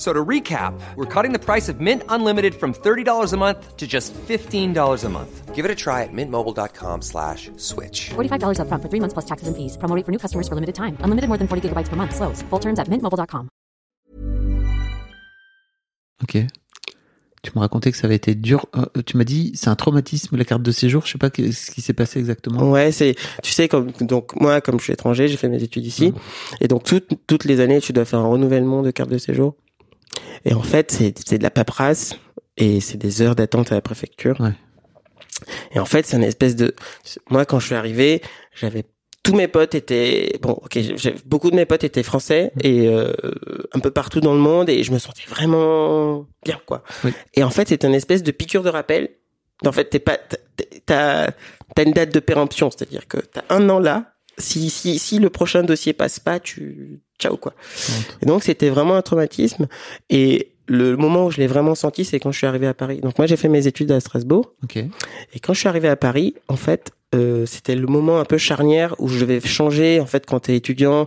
[SPEAKER 4] So to recap, we're cutting the price of Mint Unlimited from $30 a month to just $15 a month. Give it a try at mintmobile.com slash switch.
[SPEAKER 5] $45 upfront for three months plus taxes and fees. Promo rate for new customers for limited time. Unlimited more than 40 gigabytes per month. Slows. Full terms at mintmobile.com.
[SPEAKER 2] Ok. Tu me racontais que ça avait été dur. Euh, tu m'as dit, c'est un traumatisme, la carte de séjour. Je sais pas ce qui s'est passé exactement.
[SPEAKER 1] Ouais, c'est, tu sais, comme, donc, moi, comme je suis étranger, j'ai fait mes études ici. Et donc, toutes, toutes les années, tu dois faire un renouvellement de carte de séjour. Et en fait, c'est, c'est de la paperasse. Et c'est des heures d'attente à la préfecture.
[SPEAKER 2] Ouais.
[SPEAKER 1] Et en fait, c'est une espèce de, moi, quand je suis arrivé, j'avais, tous mes potes étaient, bon, ok, beaucoup de mes potes étaient français et euh, un peu partout dans le monde et je me sentais vraiment bien, quoi.
[SPEAKER 2] Oui.
[SPEAKER 1] Et en fait, c'est une espèce de piqûre de rappel. En fait, t'es pas, t'as- t'as, t'as une date de péremption, c'est-à-dire que t'as un an là. Si, si, si le prochain dossier passe pas, tu, ciao, quoi. Et donc, c'était vraiment un traumatisme. Et le moment où je l'ai vraiment senti, c'est quand je suis arrivé à Paris. Donc, moi, j'ai fait mes études à Strasbourg.
[SPEAKER 2] Ok.
[SPEAKER 1] Et quand je suis arrivé à Paris, en fait, euh, c'était le moment un peu charnière où je devais changer. En fait, quand t'es étudiant,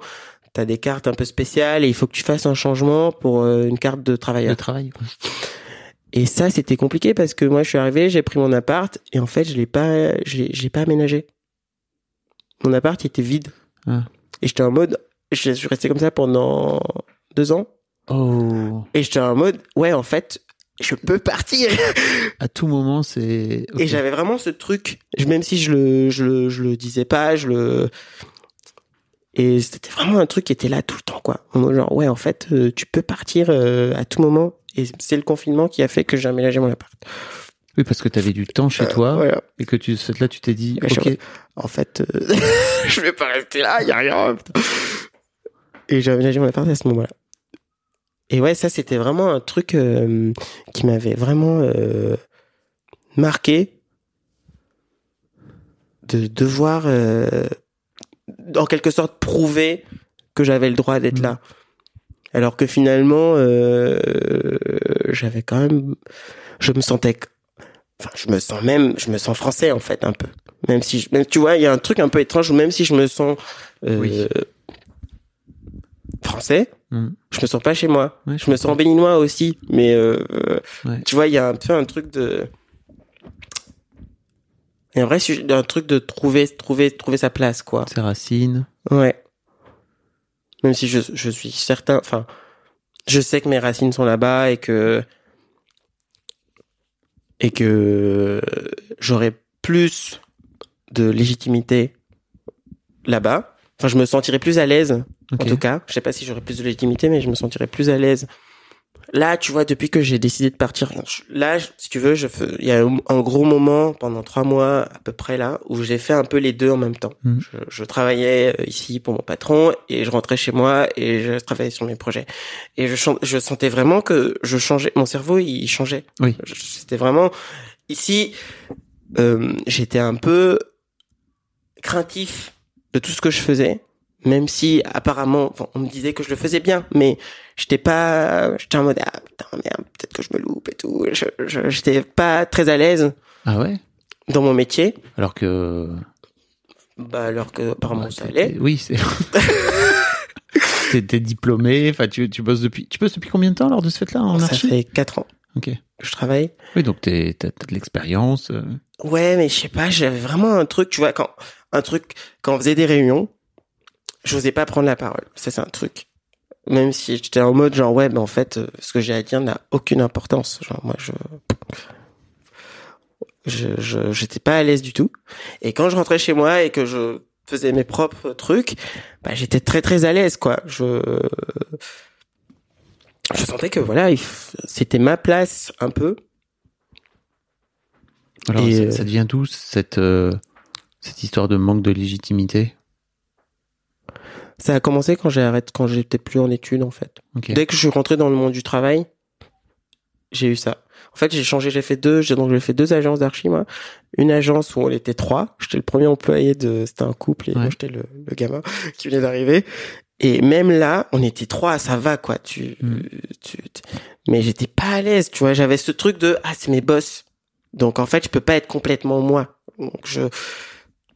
[SPEAKER 1] t'as des cartes un peu spéciales et il faut que tu fasses un changement pour euh, une carte de
[SPEAKER 2] Le
[SPEAKER 1] travailleur.
[SPEAKER 2] travail. quoi.
[SPEAKER 1] Et ça, c'était compliqué parce que moi, je suis arrivé, j'ai pris mon appart et en fait, je l'ai pas, l'ai pas aménagé. Mon appart était vide.
[SPEAKER 2] Ah.
[SPEAKER 1] Et j'étais en mode, je suis resté comme ça pendant deux ans.
[SPEAKER 2] Oh.
[SPEAKER 1] Et j'étais en mode, ouais, en fait, je peux partir. *laughs*
[SPEAKER 2] À tout moment, c'est.
[SPEAKER 1] Et j'avais vraiment ce truc, même si je le, je le, je le disais pas, je le. Et c'était vraiment un truc qui était là tout le temps, quoi. Genre, ouais, en fait, euh, tu peux partir euh, à tout moment. Et c'est le confinement qui a fait que j'ai aménagé mon appart.
[SPEAKER 2] Oui, parce que tu avais du temps chez
[SPEAKER 1] Euh,
[SPEAKER 2] toi
[SPEAKER 1] voilà.
[SPEAKER 2] et que tu là tu t'es dit
[SPEAKER 1] je-
[SPEAKER 2] ok
[SPEAKER 1] En fait, euh, *laughs* je vais pas rester là, il y a rien. Et j'ai aménagé mon appart à ce moment-là. Et ouais, ça c'était vraiment un truc euh, qui m'avait vraiment euh, marqué de devoir, euh, en quelque sorte, prouver que j'avais le droit d'être
[SPEAKER 2] Mm.
[SPEAKER 1] là. Alors que finalement, j'avais quand même, je me sentais, enfin, je me sens même, je me sens français en fait un peu. Même si, je, même, tu vois, il y a un truc un peu étrange où même si je me sens euh,
[SPEAKER 2] Oui.
[SPEAKER 1] français,
[SPEAKER 2] Mm.
[SPEAKER 1] je me sens pas chez moi.
[SPEAKER 2] Ouais,
[SPEAKER 1] Je me sens béninois aussi, mais euh, euh,
[SPEAKER 2] Ouais.
[SPEAKER 1] tu vois, il y a un peu un truc de, il y a un vrai sujet, un truc de trouver, trouver, trouver sa place, quoi.
[SPEAKER 2] ses racines.
[SPEAKER 1] Ouais. Même si je, je suis certain, enfin, je sais que mes racines sont là-bas et que et que j'aurais plus de légitimité là-bas. Enfin, je me sentirais plus à l'aise, en tout cas. Je sais pas si j'aurais plus de légitimité, mais je me sentirais plus à l'aise. Là, tu vois, depuis que j'ai décidé de partir, là, si tu veux, je fais, il y a un, gros moment pendant trois mois à peu près là où j'ai fait un peu les deux en même temps.
[SPEAKER 2] Mhm.
[SPEAKER 1] Je, je travaillais euh, ici pour mon patron et je rentrais chez moi et je travaillais sur mes projets. Et je, sentais vraiment que je changeais, mon cerveau il changeait.
[SPEAKER 2] Oui.
[SPEAKER 1] C'était vraiment ici, euh, j'étais un peu craintif de tout ce que je faisais, même si apparemment, enfin, on me disait que je le faisais bien, mais j'étais pas, j'étais en mode ah putain merde, peut-être que je me loupe et tout. Je, je- j'étais pas très à l'aise
[SPEAKER 2] Ah ouais?
[SPEAKER 1] dans mon métier,
[SPEAKER 2] Alors que.
[SPEAKER 1] bah alors que apparemment
[SPEAKER 2] Ouais,
[SPEAKER 1] ça
[SPEAKER 2] t'es-
[SPEAKER 1] allait.
[SPEAKER 2] Oui, c'est. T'es *laughs* diplômé. Enfin, tu, tu bosses depuis. Tu bosses depuis combien de temps lors de ce fait-là en
[SPEAKER 1] ça
[SPEAKER 2] archi?
[SPEAKER 1] fait quatre ans
[SPEAKER 2] Ok.
[SPEAKER 1] que je travaille.
[SPEAKER 2] Oui, donc t'es- t'as t'as de l'expérience. euh.
[SPEAKER 1] Ouais, mais je sais pas, j'avais vraiment un truc, tu vois, quand un truc quand on faisait des réunions, j'osais pas prendre la parole. Ça c'est un truc. Même si j'étais en mode genre ouais, mais en fait, euh, ce que j'ai à dire n'a aucune importance. Genre moi je je je j'étais pas à l'aise du tout. Et quand je rentrais chez moi et que je faisais mes propres trucs, bah j'étais très très à l'aise quoi. Je je sentais que voilà, c'était ma place un peu.
[SPEAKER 2] Alors,
[SPEAKER 1] Et,
[SPEAKER 2] ça,
[SPEAKER 1] euh,
[SPEAKER 2] ça devient d'où cette euh, cette histoire de manque de légitimité?
[SPEAKER 1] Ça a commencé quand j'ai arrêté, quand j'étais plus en études en fait. Dès que je suis rentré dans le monde du travail, j'ai eu ça. En fait, j'ai changé, j'ai fait deux, j'ai donc j'ai fait deux agences d'archi moi. Une agence où on était trois. J'étais le premier employé de, c'était un couple et
[SPEAKER 2] Ouais.
[SPEAKER 1] moi j'étais le, le gamin *laughs* qui venait d'arriver. Et même là, on était trois, ça va quoi. Tu,
[SPEAKER 2] Mm.
[SPEAKER 1] tu, tu- mais j'étais pas à l'aise, tu vois. J'avais ce truc de ah c'est mes boss, donc en fait je peux pas être complètement moi. Donc je-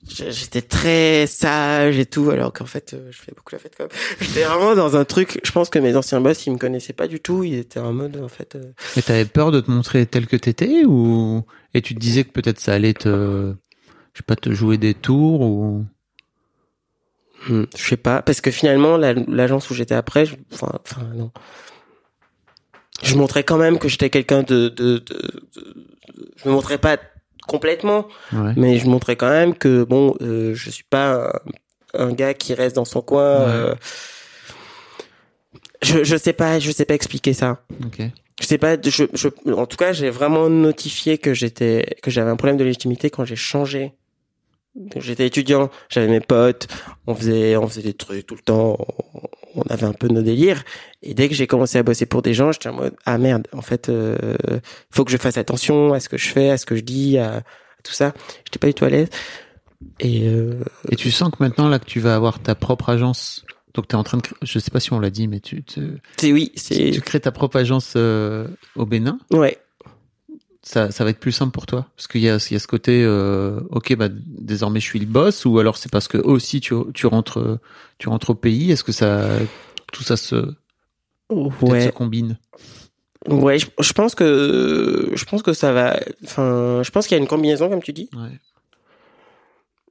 [SPEAKER 1] j'étais très sage et tout, alors qu'en fait euh, je fais beaucoup la fête quand même. J'étais vraiment dans un truc. Je pense que mes anciens boss ils me connaissaient pas du tout. Ils étaient en mode en fait. euh,
[SPEAKER 2] Mais t'avais peur de te montrer tel que t'étais ou et tu te disais que peut-être ça allait te, je sais pas, te jouer des tours ou?
[SPEAKER 1] Hmm, je sais pas, parce que finalement, la- l'agence où j'étais après, je, enfin, enfin, non. Je montrais quand même que j'étais quelqu'un de, de, de, de- je me montrais pas complètement,
[SPEAKER 2] ouais.
[SPEAKER 1] mais je montrais quand même que bon, euh, je suis pas un, un gars qui reste dans son coin.
[SPEAKER 2] Ouais.
[SPEAKER 1] euh. je, je sais pas, je sais pas expliquer ça.
[SPEAKER 2] Ok.
[SPEAKER 1] Je sais pas, je, je, en tout cas, j'ai vraiment notifié que j'étais, que j'avais un problème de légitimité quand j'ai changé. J'étais étudiant, j'avais mes potes, on faisait, on faisait des trucs tout le temps, on, on avait un peu nos délires. Et dès que j'ai commencé à bosser pour des gens, j'étais en mode, ah merde, en fait, euh, faut que je fasse attention à ce que je fais, à ce que je dis, à, à tout ça. J'étais pas du tout à l'aise. Et, euh,
[SPEAKER 2] Et tu sens que maintenant là que tu vas avoir ta propre agence, donc t'es en train de, je sais pas si on l'a dit, mais tu, tu,
[SPEAKER 1] c'est oui, c'est,
[SPEAKER 2] tu crées ta propre agence euh, au Bénin.
[SPEAKER 1] ouais.
[SPEAKER 2] Ça, ça va être plus simple pour toi? Parce qu'il y a, il y a ce côté, euh, ok, bah désormais je suis le boss, ou alors c'est parce que aussi tu, tu rentres, tu rentres au pays. Est-ce que ça, tout ça se, peut-être
[SPEAKER 1] Ouais.
[SPEAKER 2] se combine?
[SPEAKER 1] Ouais, je, je pense que, je pense que ça va, enfin, je pense qu'il y a une combinaison, comme tu dis.
[SPEAKER 2] Ouais.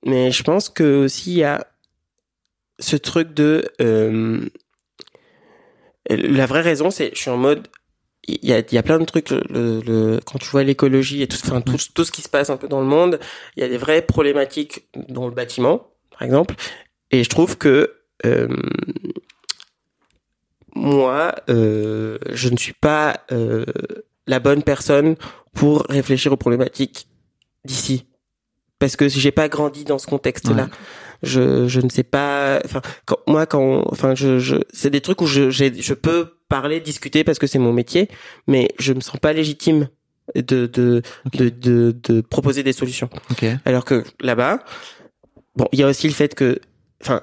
[SPEAKER 1] Mais je pense que aussi il y a ce truc de euh, la vraie raison, c'est je suis en mode il y a, y a plein de trucs le, le- quand tu vois l'écologie et tout, enfin tout, tout ce qui se passe un peu dans le monde, il y a des vraies problématiques dans le bâtiment, par exemple, et je trouve que euh, moi, euh, je ne suis pas euh, la bonne personne pour réfléchir aux problématiques d'ici parce que j'ai pas grandi dans ce contexte-là.
[SPEAKER 2] Ouais.
[SPEAKER 1] Je, je ne sais pas. Enfin, quand, moi, quand, enfin, je, je, c'est des trucs où je, j'ai, je peux parler, discuter parce que c'est mon métier, mais je me sens pas légitime de, de, de, de, de proposer des solutions.
[SPEAKER 2] Ok.
[SPEAKER 1] Alors que là-bas, bon, il y a aussi le fait que, enfin,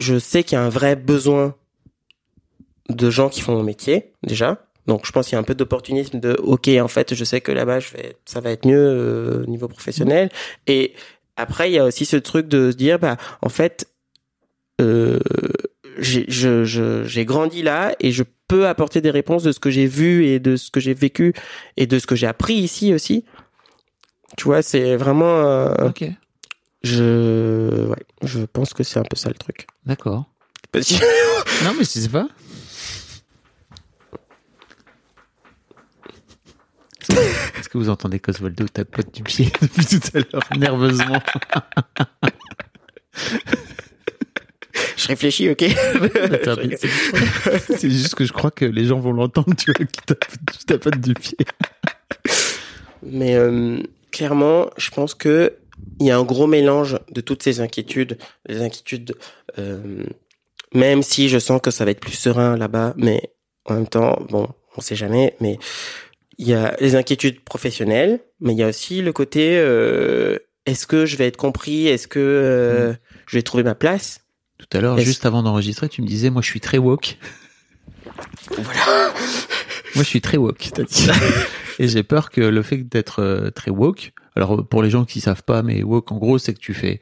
[SPEAKER 1] je sais qu'il y a un vrai besoin de gens qui font mon métier déjà. Donc, je pense qu'il y a un peu d'opportunisme de, ok, en fait, je sais que là-bas, je vais, ça va être mieux euh, au niveau professionnel. Et après, il y a aussi ce truc de se dire, bah, en fait, euh, j'ai, grandi là et je peux apporter des réponses de ce que j'ai vu et de ce que j'ai vécu et de ce que j'ai appris ici aussi. Tu vois, c'est vraiment, euh,
[SPEAKER 2] Ok.
[SPEAKER 1] je, ouais, je pense que c'est un peu ça le truc.
[SPEAKER 2] D'accord. *laughs* *laughs* Non, mais sais pas. Est-ce que vous entendez qu'Oswaldo tapote du pied *laughs* depuis tout à l'heure, nerveusement? *laughs*
[SPEAKER 1] je réfléchis, ok. *laughs*
[SPEAKER 2] C'est juste que je crois que les gens vont l'entendre, tu vois, qui tapote, du pied.
[SPEAKER 1] Mais euh, clairement, je pense que il y a un gros mélange de toutes ces inquiétudes, les inquiétudes, euh, même si je sens que ça va être plus serein là-bas, mais en même temps, bon, on sait jamais, mais il y a les inquiétudes professionnelles, mais il y a aussi le côté euh, est-ce que je vais être compris, est-ce que euh, je vais trouver ma place?
[SPEAKER 2] Tout à l'heure, juste avant d'enregistrer, tu me disais, moi, je suis très woke. *laughs*
[SPEAKER 1] Voilà.
[SPEAKER 2] Moi, je suis très woke, t'as dit. *laughs* Et j'ai peur que le fait d'être euh, très woke, alors pour les gens qui savent pas, mais woke, en gros, c'est que tu fais.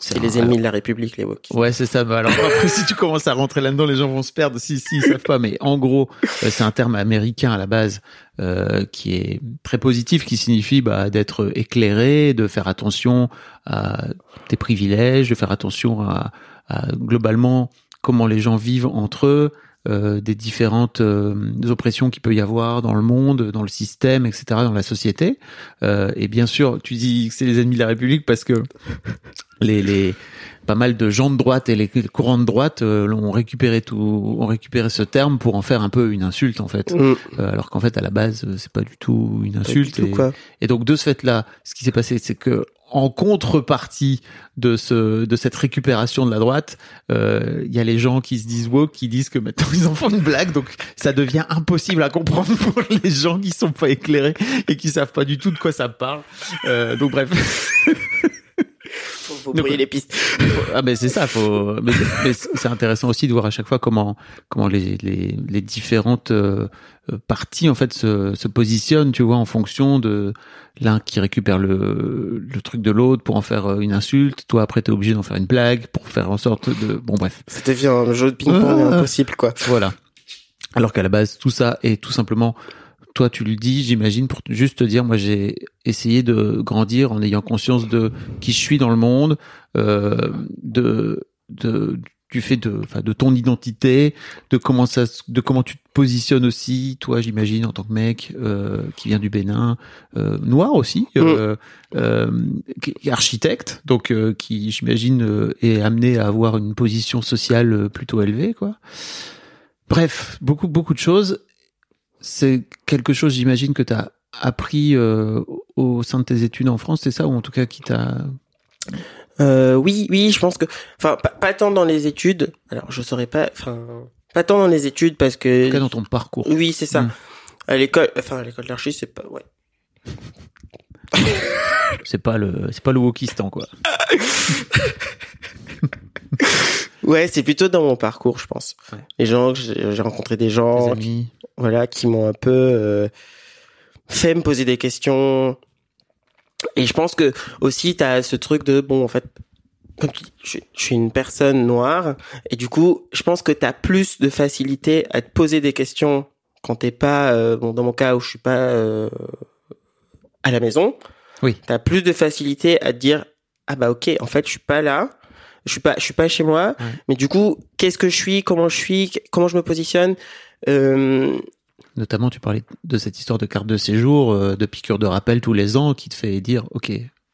[SPEAKER 1] C'est les ennemis de la République, les woke.
[SPEAKER 2] Ouais, c'est ça. Bah, alors *laughs* après, si tu commences à rentrer là-dedans, les gens vont se perdre. Si, si, ils savent pas. Mais en gros, euh, c'est un terme américain à la base euh, qui est très positif, qui signifie bah, d'être éclairé, de faire attention à tes privilèges, de faire attention à, à globalement comment les gens vivent entre eux, euh, des différentes euh, oppressions qu'il peut y avoir dans le monde, dans le système, etc., dans la société. Euh, et bien sûr, tu dis que c'est les ennemis de la République parce que les, les pas mal de gens de droite et les courants de droite euh, ont récupéré tout, ont récupéré ce terme pour en faire un peu une insulte en fait,
[SPEAKER 1] Mm,
[SPEAKER 2] Euh, alors qu'en fait à la base c'est pas du tout une insulte.
[SPEAKER 1] tout,
[SPEAKER 2] et,
[SPEAKER 1] quoi.
[SPEAKER 2] et donc de ce fait-là, ce qui s'est passé, c'est que en contrepartie de ce de cette récupération de la droite, euh, il y a les gens qui se disent woke, qui disent que maintenant ils en font une blague, donc ça devient impossible à comprendre pour les gens qui sont pas éclairés et qui savent pas du tout de quoi ça parle. Euh, donc bref. *laughs*
[SPEAKER 1] Faut brouiller les pistes.
[SPEAKER 2] Ah ben c'est ça, faut. Mais, mais c'est intéressant aussi de voir à chaque fois comment comment les les, les différentes euh, parties en fait se, se positionnent, tu vois, en fonction de l'un qui récupère le le truc de l'autre pour en faire euh, une insulte. Toi après t'es obligé d'en faire une blague pour faire en sorte de. Bon bref.
[SPEAKER 1] Ça devient un jeu de ping-pong
[SPEAKER 2] Ah.
[SPEAKER 1] impossible, quoi.
[SPEAKER 2] Voilà. Alors qu'à la base, tout ça est tout simplement, toi tu le dis, j'imagine, pour juste te dire, moi j'ai essayé de grandir en ayant conscience de qui je suis dans le monde, euh, de, de du fait de, enfin, de ton identité, de comment ça, de comment tu te positionnes aussi, toi j'imagine en tant que mec euh, qui vient du Bénin, euh, noir aussi, euh, euh, qui est architecte, donc euh, qui j'imagine euh, est amené à avoir une position sociale euh, plutôt élevée, quoi. Bref, beaucoup beaucoup de choses. C'est quelque chose, j'imagine, que tu as appris euh, au sein de tes études en France, c'est ça, ou en tout cas qui t'a.
[SPEAKER 1] Euh, oui, oui, je pense que, enfin, pas, pas tant dans les études. Alors, je saurais pas, enfin, pas tant dans les études parce
[SPEAKER 2] En
[SPEAKER 1] que.
[SPEAKER 2] tout cas, dans ton parcours.
[SPEAKER 1] Oui, c'est ça.
[SPEAKER 2] Mm.
[SPEAKER 1] À l'école, enfin, à l'école d'archi, c'est pas, ouais. *laughs*
[SPEAKER 2] C'est pas le, c'est pas le wokistan, quoi. *laughs*
[SPEAKER 1] Ouais, c'est plutôt dans mon parcours, je pense.
[SPEAKER 2] Ouais.
[SPEAKER 1] Les gens, que j'ai rencontré des gens,
[SPEAKER 2] amis.
[SPEAKER 1] voilà, qui m'ont un peu euh, fait me poser des questions. Et je pense que aussi t'as ce truc de bon, en fait, comme tu je, je suis une personne noire, et du coup, je pense que t'as plus de facilité à te poser des questions quand t'es pas, euh, bon, dans mon cas où je suis pas euh, à la maison.
[SPEAKER 2] Oui.
[SPEAKER 1] T'as plus de facilité à te dire ah bah ok, en fait, je suis pas là. Je suis pas, je suis pas chez moi,
[SPEAKER 2] Ouais.
[SPEAKER 1] mais du coup, qu'est-ce que je suis, comment je suis, comment je me positionne, euh,
[SPEAKER 2] Notamment, tu parlais de cette histoire de carte de séjour, euh, de piqûre de rappel tous les ans, qui te fait dire, ok,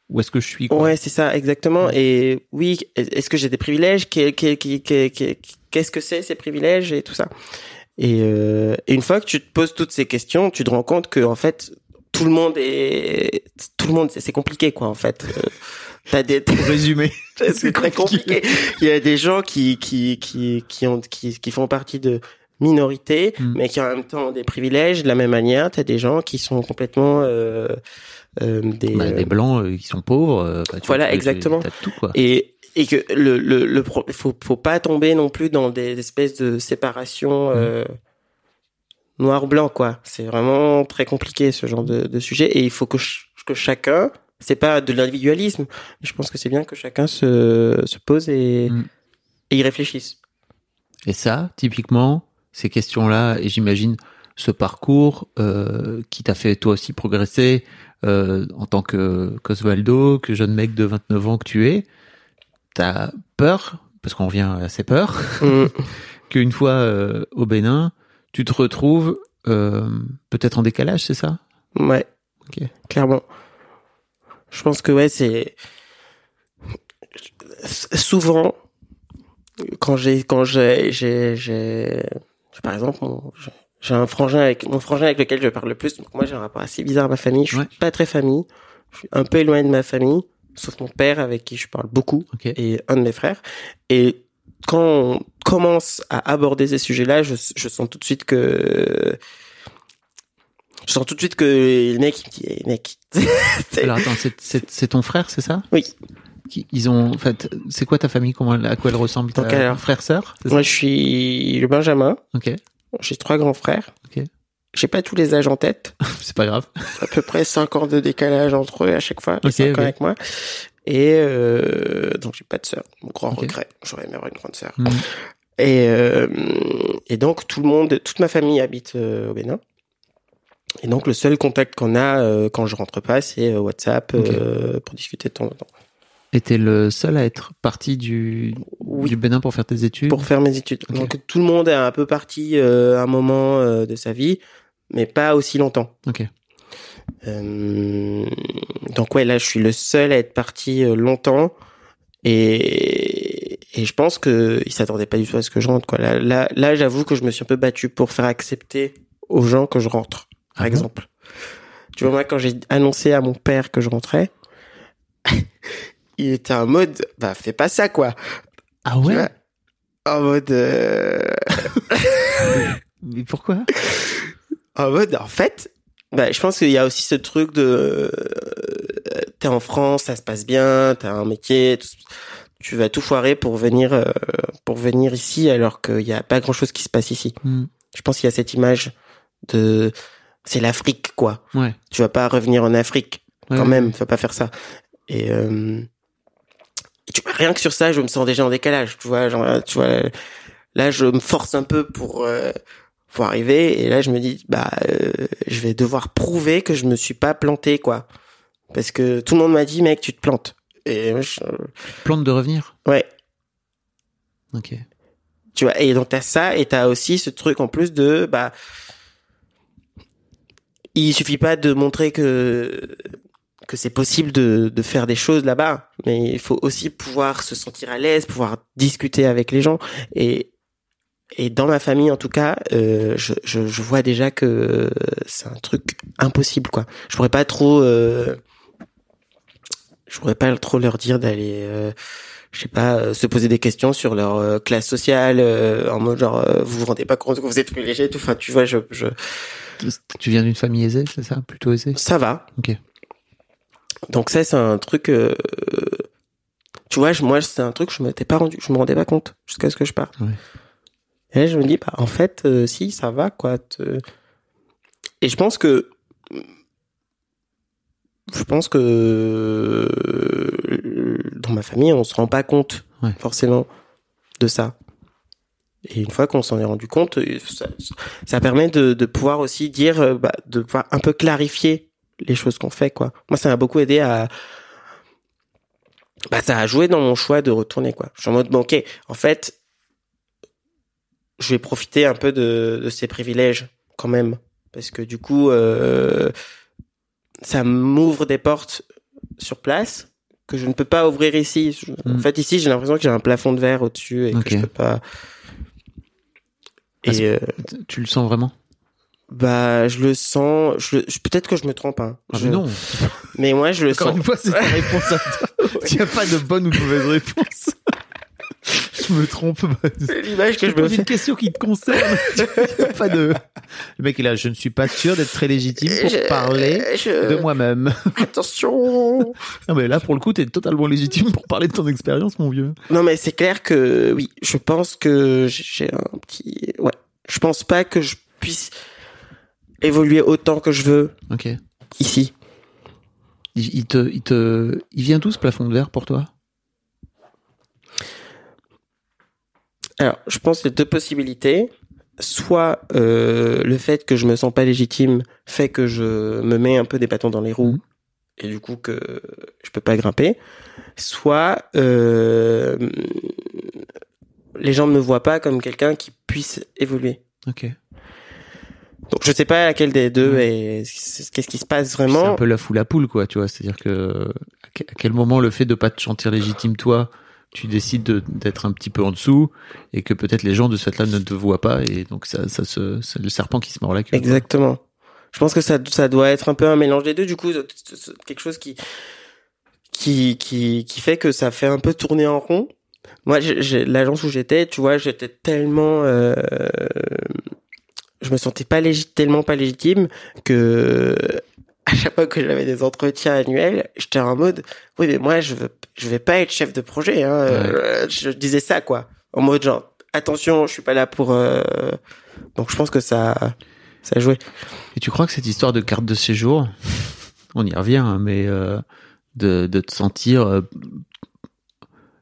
[SPEAKER 2] où est-ce que je suis, quoi?
[SPEAKER 1] Ouais, c'est ça, exactement.
[SPEAKER 2] Ouais.
[SPEAKER 1] Et oui, est-ce que j'ai des privilèges? Qu'est- qu'est- qu'est- qu'est- qu'est- Qu'est-ce que c'est ces privilèges et tout ça? Et, euh, et une fois que tu te poses toutes ces questions, tu te rends compte que en fait tout le monde est tout le monde c'est compliqué quoi en fait. *laughs* T'as des
[SPEAKER 2] Pour résumer. *laughs*
[SPEAKER 1] c'est très compliqué. Il y a des gens qui qui qui qui ont qui qui font partie de minorités,
[SPEAKER 2] Mm.
[SPEAKER 1] mais qui en même temps ont des privilèges. De la même manière, t'as des gens qui sont complètement euh, euh, des
[SPEAKER 2] Bah, des blancs euh, qui sont pauvres. euh, bah, tu
[SPEAKER 1] Voilà,
[SPEAKER 2] vois,
[SPEAKER 1] exactement.
[SPEAKER 2] T'as tout, quoi.
[SPEAKER 1] et et que le le le pro- faut faut pas tomber non plus dans des espèces de séparation euh, noir blanc quoi c'est vraiment très compliqué ce genre de, de sujet et il faut que ch- que chacun c'est pas de l'individualisme je pense que c'est bien que chacun se se pose et
[SPEAKER 2] Mm.
[SPEAKER 1] et y réfléchisse
[SPEAKER 2] Et ça, typiquement, ces questions-là, et j'imagine ce parcours euh, qui t'a fait toi aussi progresser euh, en tant que qu'Osvaldo, que jeune mec de 29 ans que tu es, t'as peur, parce qu'on revient à ces peurs,
[SPEAKER 1] Mm. *laughs*
[SPEAKER 2] qu'une fois euh, au Bénin, tu te retrouves peut-être en décalage, c'est ça?
[SPEAKER 1] Ouais
[SPEAKER 2] Ok.
[SPEAKER 1] clairement je pense que ouais c'est souvent quand j'ai quand j'ai j'ai j'ai par exemple j'ai- un frangin avec mon frangin avec lequel je parle le plus donc moi j'ai un rapport assez bizarre à ma famille. Je suis
[SPEAKER 2] Ouais.
[SPEAKER 1] pas très famille. Je suis un peu éloigné de ma famille sauf mon père avec qui je parle beaucoup et un de mes frères. Et quand on commence à aborder ces sujets-là je, je sens tout de suite que je sens tout de suite que le mec il me dit Eh, mec *laughs*
[SPEAKER 2] Alors attends, c'est- ton frère, c'est ça?
[SPEAKER 1] Oui
[SPEAKER 2] Ils ont, en fait, c'est quoi ta famille? Comment, elle- à quoi elle ressemble?
[SPEAKER 1] Donc, alors-
[SPEAKER 2] frère, sœur?
[SPEAKER 1] Moi je suis le Benjamin
[SPEAKER 2] Ok,
[SPEAKER 1] J'ai trois grands frères.
[SPEAKER 2] Ok.
[SPEAKER 1] J'ai pas tous les âges en tête. *laughs*
[SPEAKER 2] c'est pas grave.
[SPEAKER 1] À peu près 5 ans de décalage entre eux à chaque fois.
[SPEAKER 2] Ok,
[SPEAKER 1] et 5
[SPEAKER 2] ok.
[SPEAKER 1] ans avec moi. Et euh, donc j'ai pas de sœur. Mon grand regret. J'aurais aimé avoir une grande sœur.
[SPEAKER 2] Mm.
[SPEAKER 1] Et, euh, et donc tout le monde, toute ma famille habite euh, au Bénin. Et donc le seul contact qu'on a euh, quand je rentre pas, c'est euh, WhatsApp euh, pour discuter de temps en temps.
[SPEAKER 2] Et t'es le seul à être parti du,
[SPEAKER 1] Oui.
[SPEAKER 2] du Bénin pour faire tes études?
[SPEAKER 1] Pour faire mes études. Donc tout le monde est un peu parti à un moment de sa vie, mais pas aussi longtemps.
[SPEAKER 2] Ok.
[SPEAKER 1] Euh, donc ouais, là, je suis le seul à être parti longtemps. Et, et je pense que il s'attendait pas du tout à ce que je rentre. Quoi. Là, là, là j'avoue que je me suis un peu battu pour faire accepter aux gens que je rentre, par
[SPEAKER 2] bon
[SPEAKER 1] exemple. Tu vois, moi, quand j'ai annoncé à mon père que je rentrais, *laughs* il était en mode, bah, fais pas ça, quoi.
[SPEAKER 2] Ah ouais
[SPEAKER 1] vois En mode, euh, *laughs* *laughs*
[SPEAKER 2] Mais pourquoi
[SPEAKER 1] en mode, en fait, bah, je pense qu'il y a aussi ce truc de, t'es en France, ça se passe bien, t'as un métier, tu vas tout foirer pour venir euh, pour venir ici alors qu'il y a pas grand chose qui se passe ici.
[SPEAKER 2] Hmm.
[SPEAKER 1] Je pense qu'il y a cette image de c'est l'Afrique quoi.
[SPEAKER 2] Ouais.
[SPEAKER 1] Tu vas pas revenir en Afrique
[SPEAKER 2] Ouais,
[SPEAKER 1] quand
[SPEAKER 2] ouais,
[SPEAKER 1] même, tu vas pas faire ça. Et, euh, et tu vois, rien que sur ça, je me sens déjà en décalage. Tu vois, genre, tu vois, là, je me force un peu pour euh, pour arriver, et là, je me dis, bah, euh, je vais devoir prouver que je me suis pas planté, quoi. Parce que tout le monde m'a dit, mec, tu te plantes. Et moi, je-
[SPEAKER 2] Plante de revenir?
[SPEAKER 1] ouais,
[SPEAKER 2] Ok.
[SPEAKER 1] tu vois. Et donc t'as ça, et t'as aussi ce truc en plus de, bah, il suffit pas de montrer que que c'est possible de, de faire des choses là-bas, mais il faut aussi pouvoir se sentir à l'aise, pouvoir discuter avec les gens. Et, et dans ma famille, en tout cas, euh, je, je, je vois déjà que c'est un truc impossible, quoi. Je pourrais pas trop, euh, je pourrais pas trop leur dire d'aller, euh, je sais pas, euh, se poser des questions sur leur euh, classe sociale, euh, en mode genre, euh, vous vous rendez pas compte que vous êtes privilégié, et tout. Enfin, tu vois, je, je,
[SPEAKER 2] Tu viens d'une famille aisée, c'est ça? Plutôt aisée?
[SPEAKER 1] Ça va.
[SPEAKER 2] Ok.
[SPEAKER 1] Donc ça, c'est un truc. euh, tu vois, je- moi, c'est un truc je m'étais pas rendu, je me rendais pas compte jusqu'à ce que je parte.
[SPEAKER 2] Ouais.
[SPEAKER 1] Et là, je me dis, bah, en fait, euh, si, ça va, quoi. te- Et je pense que, je pense que dans ma famille, on se rend pas compte
[SPEAKER 2] Ouais.
[SPEAKER 1] forcément de ça. Et une fois qu'on s'en est rendu compte, ça, ça permet de, de pouvoir aussi dire, euh, bah, de pouvoir un peu clarifier les choses qu'on fait, quoi. Moi, ça m'a beaucoup aidé à, bah, ça a joué dans mon choix de retourner, quoi. Je suis en mode, bon, ok, en fait, je vais profiter un peu de, de ces privilèges, quand même. Parce que du coup, euh, ça m'ouvre des portes sur place que je ne peux pas ouvrir ici. En
[SPEAKER 2] Mm.
[SPEAKER 1] fait, ici, j'ai l'impression que j'ai un plafond de verre au-dessus et que je peux pas.
[SPEAKER 2] Ah,
[SPEAKER 1] Et euh,
[SPEAKER 2] Tu le sens vraiment?
[SPEAKER 1] bah, je le sens. Je, le- je- peut-être que je me trompe. Hein.
[SPEAKER 2] Ah,
[SPEAKER 1] Je-
[SPEAKER 2] mais non.
[SPEAKER 1] Mais moi, je le
[SPEAKER 2] Encore
[SPEAKER 1] sens.
[SPEAKER 2] une fois, c'est ta réponse à toi. *laughs* *laughs* Il n'y a pas de bonne ou de mauvaise réponse. *laughs* je me trompe. bah,
[SPEAKER 1] C'est l'image que
[SPEAKER 2] Je
[SPEAKER 1] me fais.
[SPEAKER 2] une question qui te concerne. Il y a pas de. Le mec est là. Je ne suis pas sûr d'être très légitime pour
[SPEAKER 1] Je-
[SPEAKER 2] parler
[SPEAKER 1] je-
[SPEAKER 2] de moi-même. *laughs*
[SPEAKER 1] Attention.
[SPEAKER 2] Non mais là, pour le coup, t'es totalement légitime pour parler de ton expérience, mon vieux.
[SPEAKER 1] Non, mais c'est clair que oui, je pense que j'ai un petit. Ouais. Je pense pas que je puisse évoluer autant que je veux
[SPEAKER 2] Ok.
[SPEAKER 1] ici.
[SPEAKER 2] Il, il te, il te, il vient d'où ce plafond de verre pour toi?
[SPEAKER 1] Alors, je pense a deux possibilités. Soit euh, le fait que je me sens pas légitime fait que je me mets un peu des bâtons dans les roues
[SPEAKER 2] Mhm.
[SPEAKER 1] et du coup que je peux pas grimper. Soit euh, les gens ne me voient pas comme quelqu'un qui puisse évoluer.
[SPEAKER 2] Ok.
[SPEAKER 1] Donc je sais pas laquelle des deux et qu'est-ce qui se passe
[SPEAKER 2] C'est
[SPEAKER 1] vraiment.
[SPEAKER 2] un peu la foule à poule, quoi. Tu vois, c'est-à-dire que à que- à quel moment le fait de pas te sentir légitime toi, tu décides de- d'être un petit peu en dessous et que peut-être les gens de cette là ne te voient pas et donc ça, ça se, c'est le serpent qui se mord la queue.
[SPEAKER 1] Exactement. Je pense que ça, ça doit être un peu un mélange des deux. Du coup, quelque chose qui, qui, qui, qui fait que ça fait un peu tourner en rond. Moi, l'agence où j'étais, tu vois, j'étais tellement, euh, je me sentais pas légitime, tellement pas légitime que à chaque fois que j'avais des entretiens annuels, j'étais en mode, oui, mais moi, je veux, je vais pas être chef de projet. Hein. Euh, Je disais ça, quoi, en mode genre, attention, je suis pas là pour. euh, Donc, je pense que ça, ça a joué.
[SPEAKER 2] Et tu crois que cette histoire de carte de séjour, on y revient, hein, mais euh, de, de te sentir, euh,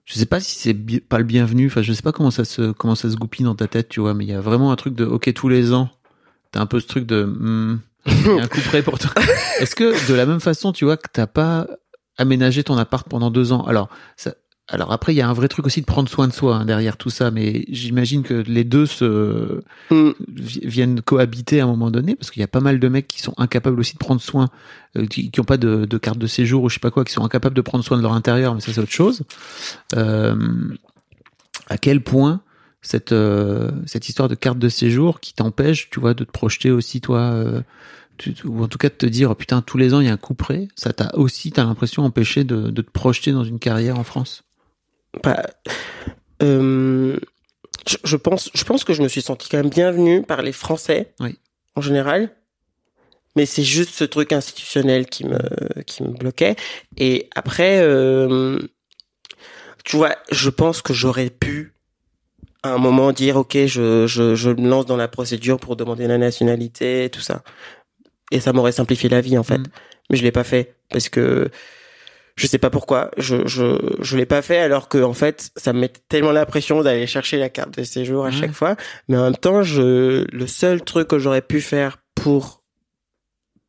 [SPEAKER 2] je sais pas si c'est pas le bienvenu. Enfin, je sais pas comment ça se comment ça se goupille dans ta tête, tu vois. Mais il y a vraiment un truc de, ok, tous les ans, t'as un peu ce truc de, hmm, il y a un coup près pour toi. *laughs* Est-ce que de la même façon, tu vois, que t'as pas aménagé ton appart pendant deux ans Alors, ça, alors après, il y a un vrai truc aussi de prendre soin de soi hein, derrière tout ça, mais j'imagine que les deux se vi- viennent cohabiter à un moment donné parce qu'il y a pas mal de mecs qui sont incapables aussi de prendre soin euh, qui, qui ont pas de, de carte de séjour ou je sais pas quoi qui sont incapables de prendre soin de leur intérieur mais ça c'est autre chose euh, à quel point cette euh, cette histoire de carte de séjour qui t'empêche tu vois de te projeter aussi toi tu- ou en tout cas de te dire putain tous les ans il y a un coup près ça t'a aussi t'as l'impression empêché de, de te projeter dans une carrière en France?
[SPEAKER 1] Bah, euh, je, je pense, je pense que je me suis senti quand même bienvenu par les Français
[SPEAKER 2] Oui.
[SPEAKER 1] en général. mais c'est juste ce truc institutionnel qui me qui me bloquait. Et après, euh, tu vois, je pense que j'aurais pu à un moment dire ok, je je je me lance dans la procédure pour demander la nationalité, tout ça, et ça m'aurait simplifié la vie en fait.
[SPEAKER 2] Mm.
[SPEAKER 1] Mais je l'ai pas fait parce que je sais pas pourquoi. Je je je l'ai pas fait alors que en fait ça me met tellement la pression d'aller chercher la carte de séjour à chaque fois. Mais en même temps, je le seul truc que j'aurais pu faire pour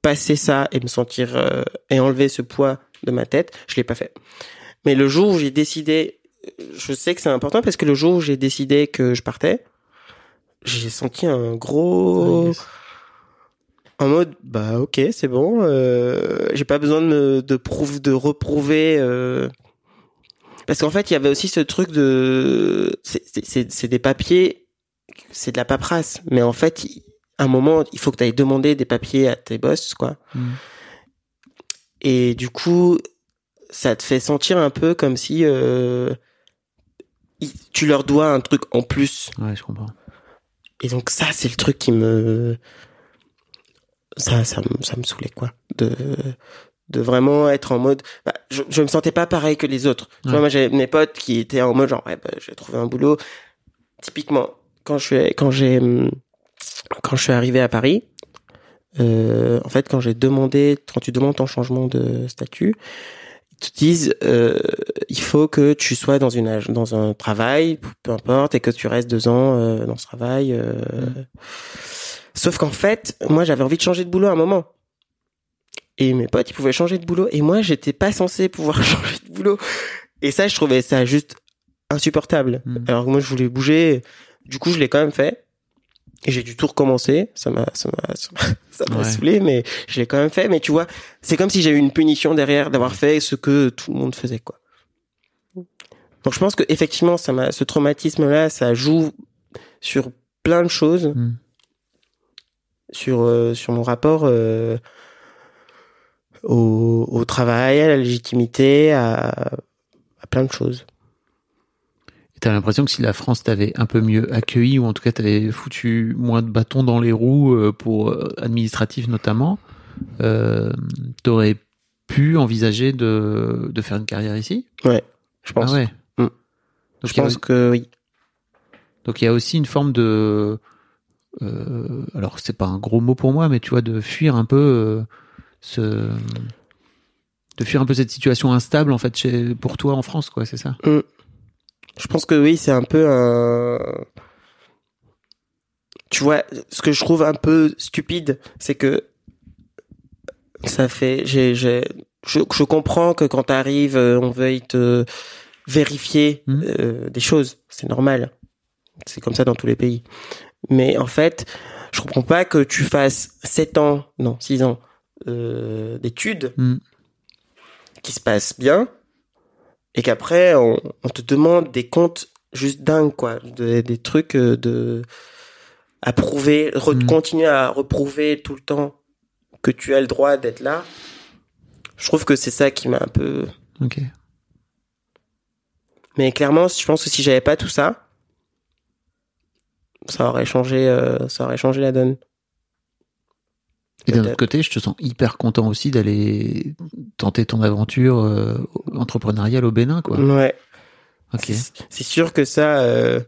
[SPEAKER 1] passer ça et me sentir euh, et enlever ce poids de ma tête, je l'ai pas fait. Mais le jour où j'ai décidé, je sais que c'est important parce que le jour où j'ai décidé que je partais, j'ai senti un gros
[SPEAKER 2] Ah, yes.
[SPEAKER 1] En mode bah ok c'est bon euh, j'ai pas besoin de me, de prouve de reprouver euh, parce qu'en fait il y avait aussi ce truc de c'est c'est- c'est c'est des papiers c'est de la paperasse mais en fait à un moment il faut que tu ailles demander des papiers à tes boss quoi
[SPEAKER 2] Mm.
[SPEAKER 1] et du coup ça te fait sentir un peu comme si euh, tu leur dois un truc en plus
[SPEAKER 2] Ouais, je comprends.
[SPEAKER 1] et donc ça, c'est le truc qui me ça ça me ça me saoulait quoi de de vraiment être en mode bah, je je me sentais pas pareil que les autres. Tu
[SPEAKER 2] Ouais.
[SPEAKER 1] vois moi j'avais mes potes qui étaient en mode genre ouais bah, j'ai trouvé un boulot. Typiquement quand je suis quand j'ai hum, quand je suis arrivé à Paris euh, en fait quand j'ai demandé quand tu demandes ton changement de statut ils te disent euh, il faut que tu sois dans une dans un travail peu importe et que tu restes deux ans euh, dans ce travail. Sauf qu'en fait moi j'avais envie de changer de boulot à un moment. Et mes potes ils pouvaient changer de boulot. Et moi j'étais pas censé pouvoir *laughs* changer de boulot. Et ça je trouvais ça juste insupportable.
[SPEAKER 2] Mm.
[SPEAKER 1] alors que moi je voulais bouger. Du coup je l'ai quand même fait. Et j'ai dû tout recommencer. Ça m'a ça m'a ça *laughs* m'a- ça m'a
[SPEAKER 2] Ouais.
[SPEAKER 1] saoulé mais je l'ai quand même fait. Mais tu vois c'est comme si j'avais eu une punition derrière d'avoir fait ce que tout le monde faisait quoi. Donc je pense que effectivement ça m'a ce traumatisme là ça joue sur plein de choses.
[SPEAKER 2] Mm.
[SPEAKER 1] Sur euh, sur mon rapport euh, au, au travail à la légitimité à, à plein de choses
[SPEAKER 2] Et T'as l'impression que si la France t'avait un peu mieux accueilli, ou en tout cas t'avais foutu moins de bâtons dans les roues euh, pour administratif notamment, euh, t'aurais pu envisager de, de faire une carrière ici?
[SPEAKER 1] Ouais je pense
[SPEAKER 2] Ah ouais.
[SPEAKER 1] Mm.
[SPEAKER 2] Donc,
[SPEAKER 1] je
[SPEAKER 2] a-
[SPEAKER 1] pense que oui
[SPEAKER 2] donc il y a aussi une forme de, euh, alors c'est pas un gros mot pour moi, mais tu vois de fuir un peu euh, ce, de fuir un peu cette situation instable en fait chez, pour toi en France quoi, c'est ça?
[SPEAKER 1] Je pense que oui, c'est un peu un. Tu vois, ce que je trouve un peu stupide, c'est que ça fait. J'ai, j'ai, je, je comprends que quand t'arrives, euh, on veuille te vérifier
[SPEAKER 2] Mhm.
[SPEAKER 1] euh, des choses. C'est normal. C'est comme ça dans tous les pays. Mais en fait, je comprends pas que tu fasses 7 ans, non, 6 ans euh, d'études
[SPEAKER 2] Mm.
[SPEAKER 1] qui se passent bien et qu'après on, on te demande des comptes juste dingues quoi de- des trucs euh, de à prouver
[SPEAKER 2] Mm.
[SPEAKER 1] continuer à reprouver tout le temps que tu as le droit d'être là je trouve que c'est ça qui m'a un peu
[SPEAKER 2] Ok.
[SPEAKER 1] mais clairement je pense que si j'avais pas tout ça ça aurait changé euh, ça aurait changé la donne
[SPEAKER 2] Et d'un autre côté, je te sens hyper content aussi d'aller tenter ton aventure euh, entrepreneuriale au Bénin, quoi.
[SPEAKER 1] ouais
[SPEAKER 2] Ok.
[SPEAKER 1] C'est- C'est sûr que ça, euh,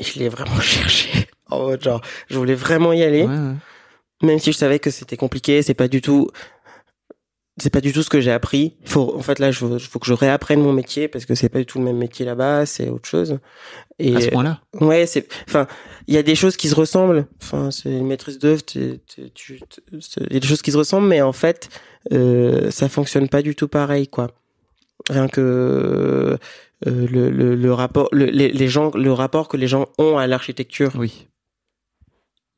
[SPEAKER 1] je l'ai vraiment *laughs* cherché. En mode genre, je voulais vraiment y aller,
[SPEAKER 2] Ouais, ouais.
[SPEAKER 1] même si je savais que c'était compliqué. C'est pas du tout, c'est pas du tout ce que j'ai appris. Faut, en fait, là, il faut, faut que je réapprenne mon métier parce que c'est pas du tout le même métier là-bas. C'est autre chose. Et
[SPEAKER 2] À ce point-là?
[SPEAKER 1] ouais, c'est, enfin, il y a des choses qui se ressemblent. Enfin, c'est une maîtrise d'œuvre. tu- tu- Il y a des choses qui se ressemblent, mais en fait, euh, ça fonctionne pas du tout pareil, quoi. Rien que euh, le, le, le rapport, le, les, les gens, le rapport que les gens ont à l'architecture.
[SPEAKER 2] Oui.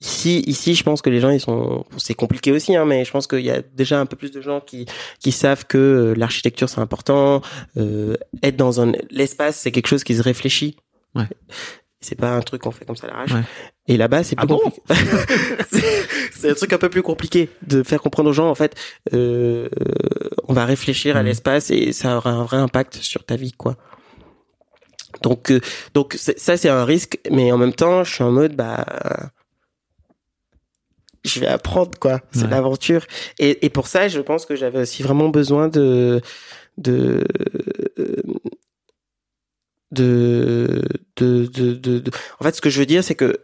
[SPEAKER 1] Ici, ici, je pense que les gens, ils sont, c'est compliqué aussi, hein, mais je pense qu'il y a déjà un peu plus de gens qui qui savent que euh, l'architecture c'est important. Euh, être dans un l'espace, c'est quelque chose qui se réfléchit.
[SPEAKER 2] Ouais.
[SPEAKER 1] C'est pas un truc qu'on fait comme ça à l'arrache.
[SPEAKER 2] Ouais.
[SPEAKER 1] Et là-bas, c'est
[SPEAKER 2] Ah
[SPEAKER 1] plus
[SPEAKER 2] bon
[SPEAKER 1] compliqué. *laughs* c'est c'est un truc un peu plus compliqué de faire comprendre aux gens. En fait, euh, on va réfléchir à
[SPEAKER 2] Mhm.
[SPEAKER 1] l'espace et ça aura un vrai impact sur ta vie, quoi. Donc, euh, donc ça c'est un risque, mais en même temps, je suis en mode bah je vais apprendre quoi. C'est
[SPEAKER 2] Ouais.
[SPEAKER 1] l'aventure. Et, et pour ça, je pense que j'avais aussi vraiment besoin de de de, de, de, de, de- En fait, ce que je veux dire, c'est que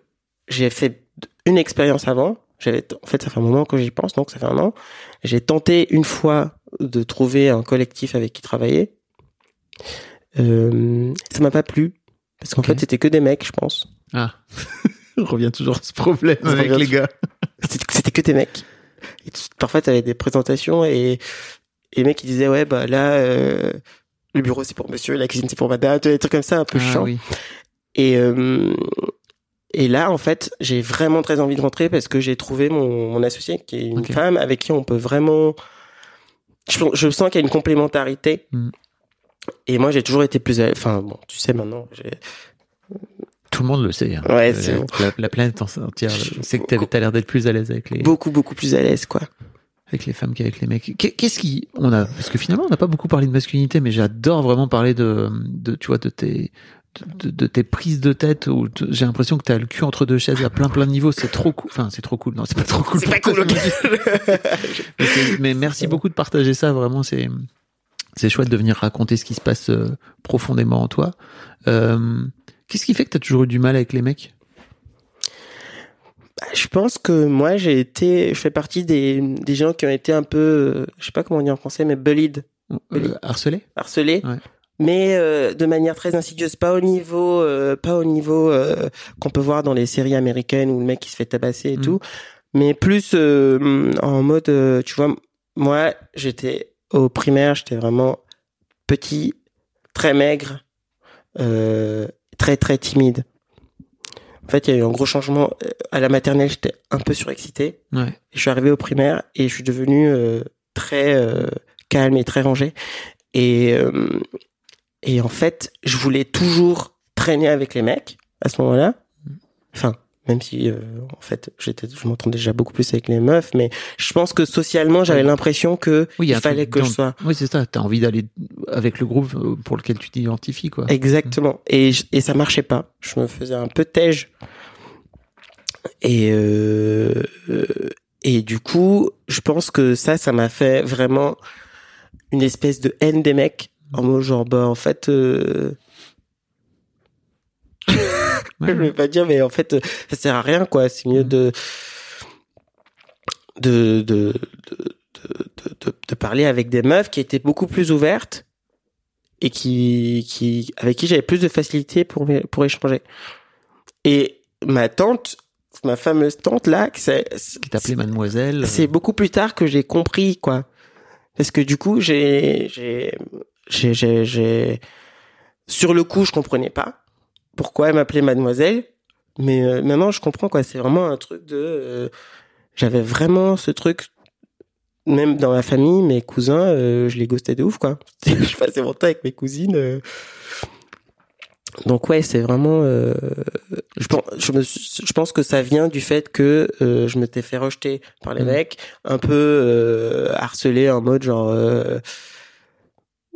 [SPEAKER 1] j'ai fait une expérience avant. J'avais, en fait, ça fait un moment que j'y pense, donc ça fait un an. J'ai tenté une fois de trouver un collectif avec qui travailler. Euh, ça m'a pas plu parce qu'en fait, c'était que des mecs, je pense.
[SPEAKER 2] Ah. *laughs* On *laughs* revient toujours à ce problème avec les gars.
[SPEAKER 1] C'était que des mecs. Et tu- parfois, t'avais des présentations et, et les mecs, ils disaient, ouais, bah là, euh, le bureau, c'est pour monsieur, la cuisine, c'est pour madame, des trucs comme ça, un peu
[SPEAKER 2] Ah
[SPEAKER 1] chiant.
[SPEAKER 2] oui.
[SPEAKER 1] Et, euh, et là, en fait, j'ai vraiment très envie de rentrer parce que j'ai trouvé mon, mon associé, qui est une femme avec qui on peut vraiment... Je, je sens qu'il y a une complémentarité.
[SPEAKER 2] Mm.
[SPEAKER 1] Et moi, j'ai toujours été plus... Enfin, bon, tu sais maintenant, j'ai...
[SPEAKER 2] Tout le monde le sait. hein.
[SPEAKER 1] Ouais,
[SPEAKER 2] Euh,
[SPEAKER 1] c'est bon.
[SPEAKER 2] la, la planète en- entière
[SPEAKER 1] Je-
[SPEAKER 2] c'est que t'as l'air d'être plus à l'aise avec les,
[SPEAKER 1] beaucoup, beaucoup plus à l'aise, quoi.
[SPEAKER 2] avec les femmes qu'avec les mecs. Qu'est- Qu'est-ce qui, on a, parce que finalement, on n'a pas beaucoup parlé de masculinité, mais j'adore vraiment parler de, de, tu vois, de tes, de, tes prises de tête où j'ai l'impression que t'as le cul entre deux chaises à plein plein de niveaux. C'est trop cool. Enfin, c'est trop cool. Non, c'est pas trop cool.
[SPEAKER 1] C'est pas cool, *laughs*
[SPEAKER 2] mais merci beaucoup de partager ça. Vraiment, c'est, c'est chouette de venir raconter ce qui se passe euh, profondément en toi. Euh, Qu'est-ce qui fait que t'as toujours eu du mal avec les mecs?
[SPEAKER 1] Je pense que moi, j'ai été... Je fais partie des, des gens qui ont été un peu... euh, Je sais pas comment on dit en français, mais bullied.
[SPEAKER 2] euh, Harcelé
[SPEAKER 1] harcelé,
[SPEAKER 2] Ouais.
[SPEAKER 1] mais euh, de manière très insidieuse, pas au niveau, euh, pas au niveau euh, qu'on peut voir dans les séries américaines où le mec il se fait tabasser et
[SPEAKER 2] Mm.
[SPEAKER 1] tout, mais plus euh, en mode, euh, tu vois, moi j'étais au primaire, j'étais vraiment petit, très maigre, euh, très très timide. En fait, il y a eu un gros changement. Euh, À la maternelle, j'étais un peu surexcité.
[SPEAKER 2] Ouais.
[SPEAKER 1] Je suis arrivé au primaire et je suis devenu euh, très euh, calme et très rangé. Et, euh, et en fait, je voulais toujours traîner avec les mecs à ce moment-là. Enfin, même si euh, en fait, j'étais, je m'entendais déjà beaucoup plus avec les meufs, mais je pense que socialement, j'avais l'impression que
[SPEAKER 2] Oui, il
[SPEAKER 1] fallait que je sois
[SPEAKER 2] Oui, c'est ça. T'as envie d'aller avec le groupe euh, pour lequel tu t'identifies, quoi.
[SPEAKER 1] Exactement. Et, je- et ça marchait pas. Je me faisais un peu tège. Et, euh, et du coup, je pense que ça, ça m'a fait vraiment une espèce de haine des mecs. En mode genre, bah, en fait, euh, je vais pas dire, mais en fait, euh, ça sert à rien, quoi. C'est mieux de, de, de, de, de, parler avec des meufs qui étaient beaucoup plus ouvertes et qui, qui, avec qui j'avais plus de facilité pour, pour échanger. Et ma tante, ma fameuse tante là,
[SPEAKER 2] Qui t'appelait mademoiselle.
[SPEAKER 1] c'est beaucoup plus tard que j'ai compris, quoi. Parce que du coup, j'ai, j'ai, j'ai, j'ai, j'ai- sur le coup, je comprenais pas pourquoi elle m'appelait mademoiselle. Mais euh, maintenant, je comprends, quoi. C'est vraiment un truc de, euh, j'avais vraiment ce truc, même dans ma famille, mes cousins, euh, je les ghostais de ouf, quoi. *laughs* je passais mon temps avec mes cousines. euh. Donc ouais, c'est vraiment. euh, je pense, je, me je pense que ça vient du fait que euh, je m'étais fait rejeter par les
[SPEAKER 2] Mhm.
[SPEAKER 1] mecs, un peu euh, harcelé en mode genre. euh,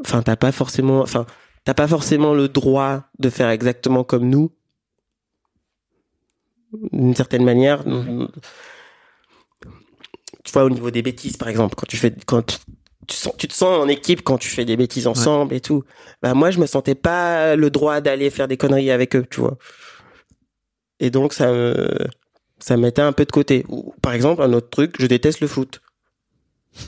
[SPEAKER 1] Enfin, t'as pas forcément. Enfin, t'as pas forcément le droit de faire exactement comme nous. D'une certaine manière. Tu vois, au niveau des bêtises, par exemple, quand tu fais, quand tu, tu sens, tu te sens en équipe quand tu fais des bêtises ensemble et tout. Bah moi, je me sentais pas le droit d'aller faire des conneries avec eux, tu vois. Et donc ça me ça me mettait un peu de côté. Par exemple, un autre truc, je déteste le foot.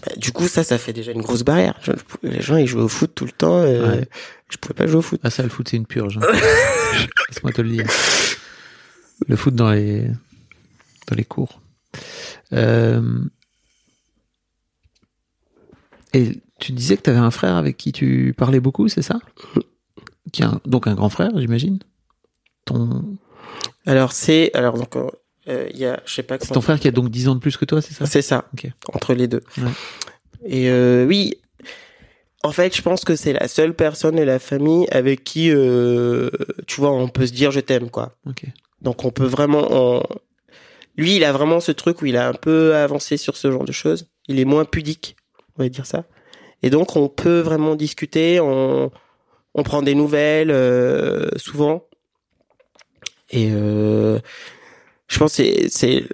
[SPEAKER 1] Bah, du coup, ça, ça fait déjà une grosse barrière. Je- les gens, ils jouent au foot tout le temps. euh,
[SPEAKER 2] Ouais.
[SPEAKER 1] Je pouvais pas jouer au foot.
[SPEAKER 2] Ah ça, le foot, c'est une purge. hein. *laughs* Laisse-moi te le dire. Le foot dans les dans les cours. Euh... Et tu disais que tu avais un frère avec qui tu parlais beaucoup, c'est ça? Qui un- donc un grand frère, j'imagine? Ton
[SPEAKER 1] Alors c'est alors donc euh, il y a je sais pas
[SPEAKER 2] c'est ton frère qui a donc 10 ans de plus que toi, c'est ça?
[SPEAKER 1] C'est ça.
[SPEAKER 2] Ok.
[SPEAKER 1] Entre les deux.
[SPEAKER 2] Ouais.
[SPEAKER 1] Et euh, oui, en fait, je pense que c'est la seule personne de la famille avec qui, euh, tu vois, on peut se dire je t'aime, quoi.
[SPEAKER 2] Ok.
[SPEAKER 1] Donc on peut vraiment... on- Lui, il a vraiment ce truc où il a un peu avancé sur ce genre de choses. Il est moins pudique, on va dire ça. Et donc on peut vraiment discuter, on, on prend des nouvelles euh, souvent. Et euh, je pense c'est c'est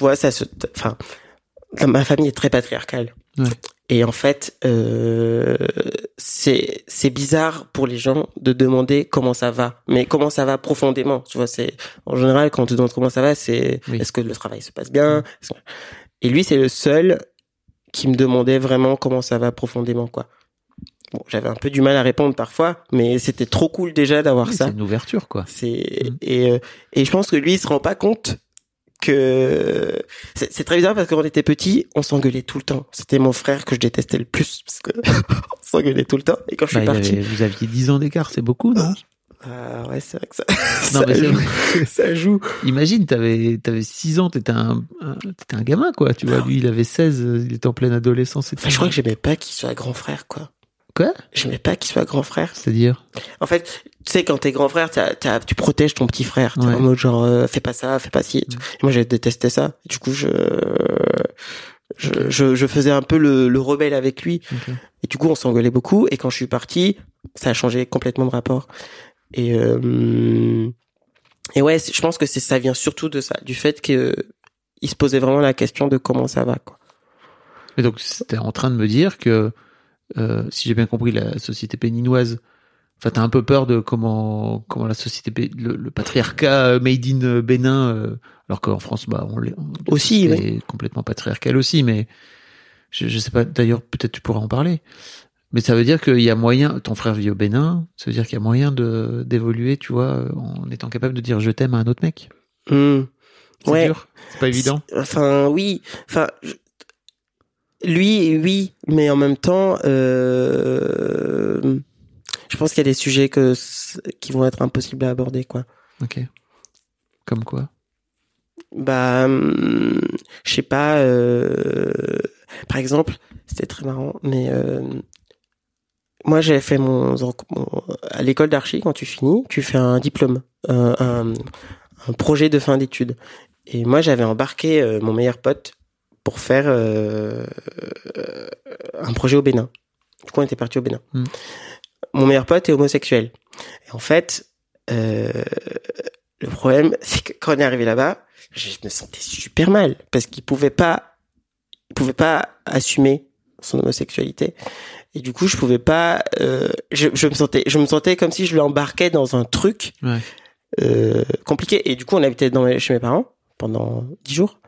[SPEAKER 1] vois, ça se, enfin, ma famille est très patriarcale.
[SPEAKER 2] Ouais.
[SPEAKER 1] Et en fait, euh, c'est c'est bizarre pour les gens de demander comment ça va, mais comment ça va profondément. Tu vois, c'est en général quand on te demande comment ça va, c'est
[SPEAKER 2] Oui.
[SPEAKER 1] est-ce que le travail se passe bien. Et lui, c'est le seul qui me demandait vraiment comment ça va profondément, quoi. Bon, j'avais un peu du mal à répondre parfois, mais c'était trop cool déjà d'avoir
[SPEAKER 2] Oui,
[SPEAKER 1] ça.
[SPEAKER 2] C'est une ouverture, quoi.
[SPEAKER 1] C'est
[SPEAKER 2] Mm.
[SPEAKER 1] et euh, et je pense que lui il se rend pas compte que c'est c'est très bizarre parce que quand on était petit, on s'engueulait tout le temps. C'était mon frère que je détestais le plus parce que *laughs* on s'engueulait tout le temps. Et quand je
[SPEAKER 2] Bah,
[SPEAKER 1] suis parti,
[SPEAKER 2] avait- vous aviez 10 ans d'écart, c'est beaucoup, non?
[SPEAKER 1] Ah ouais, c'est vrai que ça,
[SPEAKER 2] Non,
[SPEAKER 1] ça joue.
[SPEAKER 2] vrai.
[SPEAKER 1] ça joue.
[SPEAKER 2] Imagine, t'avais, t'avais 6 ans, t'étais un, un- t'étais un gamin, quoi. Tu vois, lui, il avait 16, euh, il était en pleine adolescence.
[SPEAKER 1] Enfin,
[SPEAKER 2] tout.
[SPEAKER 1] je crois que j'aimais pas qu'il soit grand frère, quoi.
[SPEAKER 2] Quoi?
[SPEAKER 1] J'aimais pas qu'il soit grand frère.
[SPEAKER 2] C'est-à-dire?
[SPEAKER 1] En fait, tu sais, quand t'es grand frère, t'as- t'as- tu protèges ton petit frère. T'es
[SPEAKER 2] Ouais.
[SPEAKER 1] en mode genre, euh, fais pas ça, fais pas ci. et tout.
[SPEAKER 2] Mm.
[SPEAKER 1] Et moi, j'ai détesté ça. Du coup, je, je, je, je faisais un peu le, le rebelle avec lui. Et du coup, on s'engueulait beaucoup. Et quand je suis parti, ça a changé complètement de rapport. Et, euh, et ouais, je pense que c'est ça vient surtout de ça, du fait que il se posait vraiment la question de comment ça va, quoi.
[SPEAKER 2] Et donc, c'était en train de me dire que, euh, si j'ai bien compris, la société béninoise, enfin, t'as un peu peur de comment, comment la société, le, le patriarcat euh, made in euh, Bénin, euh, alors qu'en France, bah, on l'est.
[SPEAKER 1] Aussi,
[SPEAKER 2] est complètement patriarcal aussi, mais je, je sais pas, d'ailleurs, peut-être tu pourras en parler. Mais ça veut dire qu'il y a moyen, ton frère vit au Bénin, ça veut dire qu'il y a moyen de, d'évoluer, tu vois, en étant capable de dire je t'aime à un autre mec?
[SPEAKER 1] Hmm.
[SPEAKER 2] C'est
[SPEAKER 1] Ouais.
[SPEAKER 2] dur? C'est pas évident?
[SPEAKER 1] Enfin, oui. Enfin, lui, oui, mais en même temps, euh, je pense qu'il y a des sujets que qui vont être impossibles à aborder, quoi.
[SPEAKER 2] Ok. Comme quoi?
[SPEAKER 1] Bah, hum, je sais pas. euh, par exemple, c'était très marrant, mais euh, moi j'avais fait mon, mon- à l'école d'archi quand tu finis, tu fais un diplôme, un, un, un projet de fin d'études. Et moi j'avais embarqué euh, mon meilleur pote pour faire euh, euh, un projet au Bénin. Du coup on était parti au Bénin.
[SPEAKER 2] Hmm.
[SPEAKER 1] Mon meilleur pote est homosexuel. Et en fait, euh, le problème *laughs* c'est que quand on est arrivé là-bas, je me sentais super mal parce qu'il pouvait pas, il pouvait pas assumer son homosexualité et du coup je pouvais pas, euh, je, je me sentais, je me sentais comme si je l'embarquais dans un truc
[SPEAKER 2] Ouais.
[SPEAKER 1] compliqué et du coup on habitait dans, chez mes parents pendant dix jours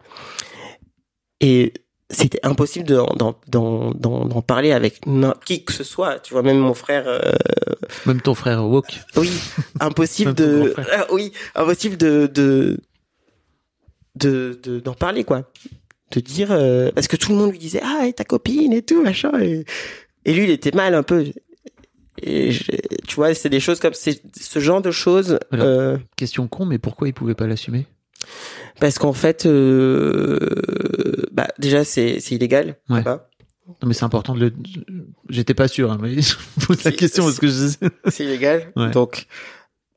[SPEAKER 1] et c'était impossible de- d'en parler avec qui que ce soit tu vois même mon frère euh,
[SPEAKER 2] Même ton frère Wok.
[SPEAKER 1] oui, impossible de. Ah, oui, impossible de, de, de, de- d'en parler, quoi. De dire, euh, parce que tout le monde lui disait, ah, et ta copine et tout, machin, et, et lui, il était mal un peu. Et je- tu vois, c'est des choses comme, c'est ce genre de choses, euh,
[SPEAKER 2] Question con, mais pourquoi il pouvait pas l'assumer?
[SPEAKER 1] Parce qu'en fait, euh, bah, déjà, c'est, c'est illégal.
[SPEAKER 2] Ouais.
[SPEAKER 1] là-bas.
[SPEAKER 2] Non, mais c'est important de le. J'étais pas sûr, hein, mais *laughs* je pose la question parce que je...
[SPEAKER 1] C'est illégal.
[SPEAKER 2] Ouais.
[SPEAKER 1] Donc,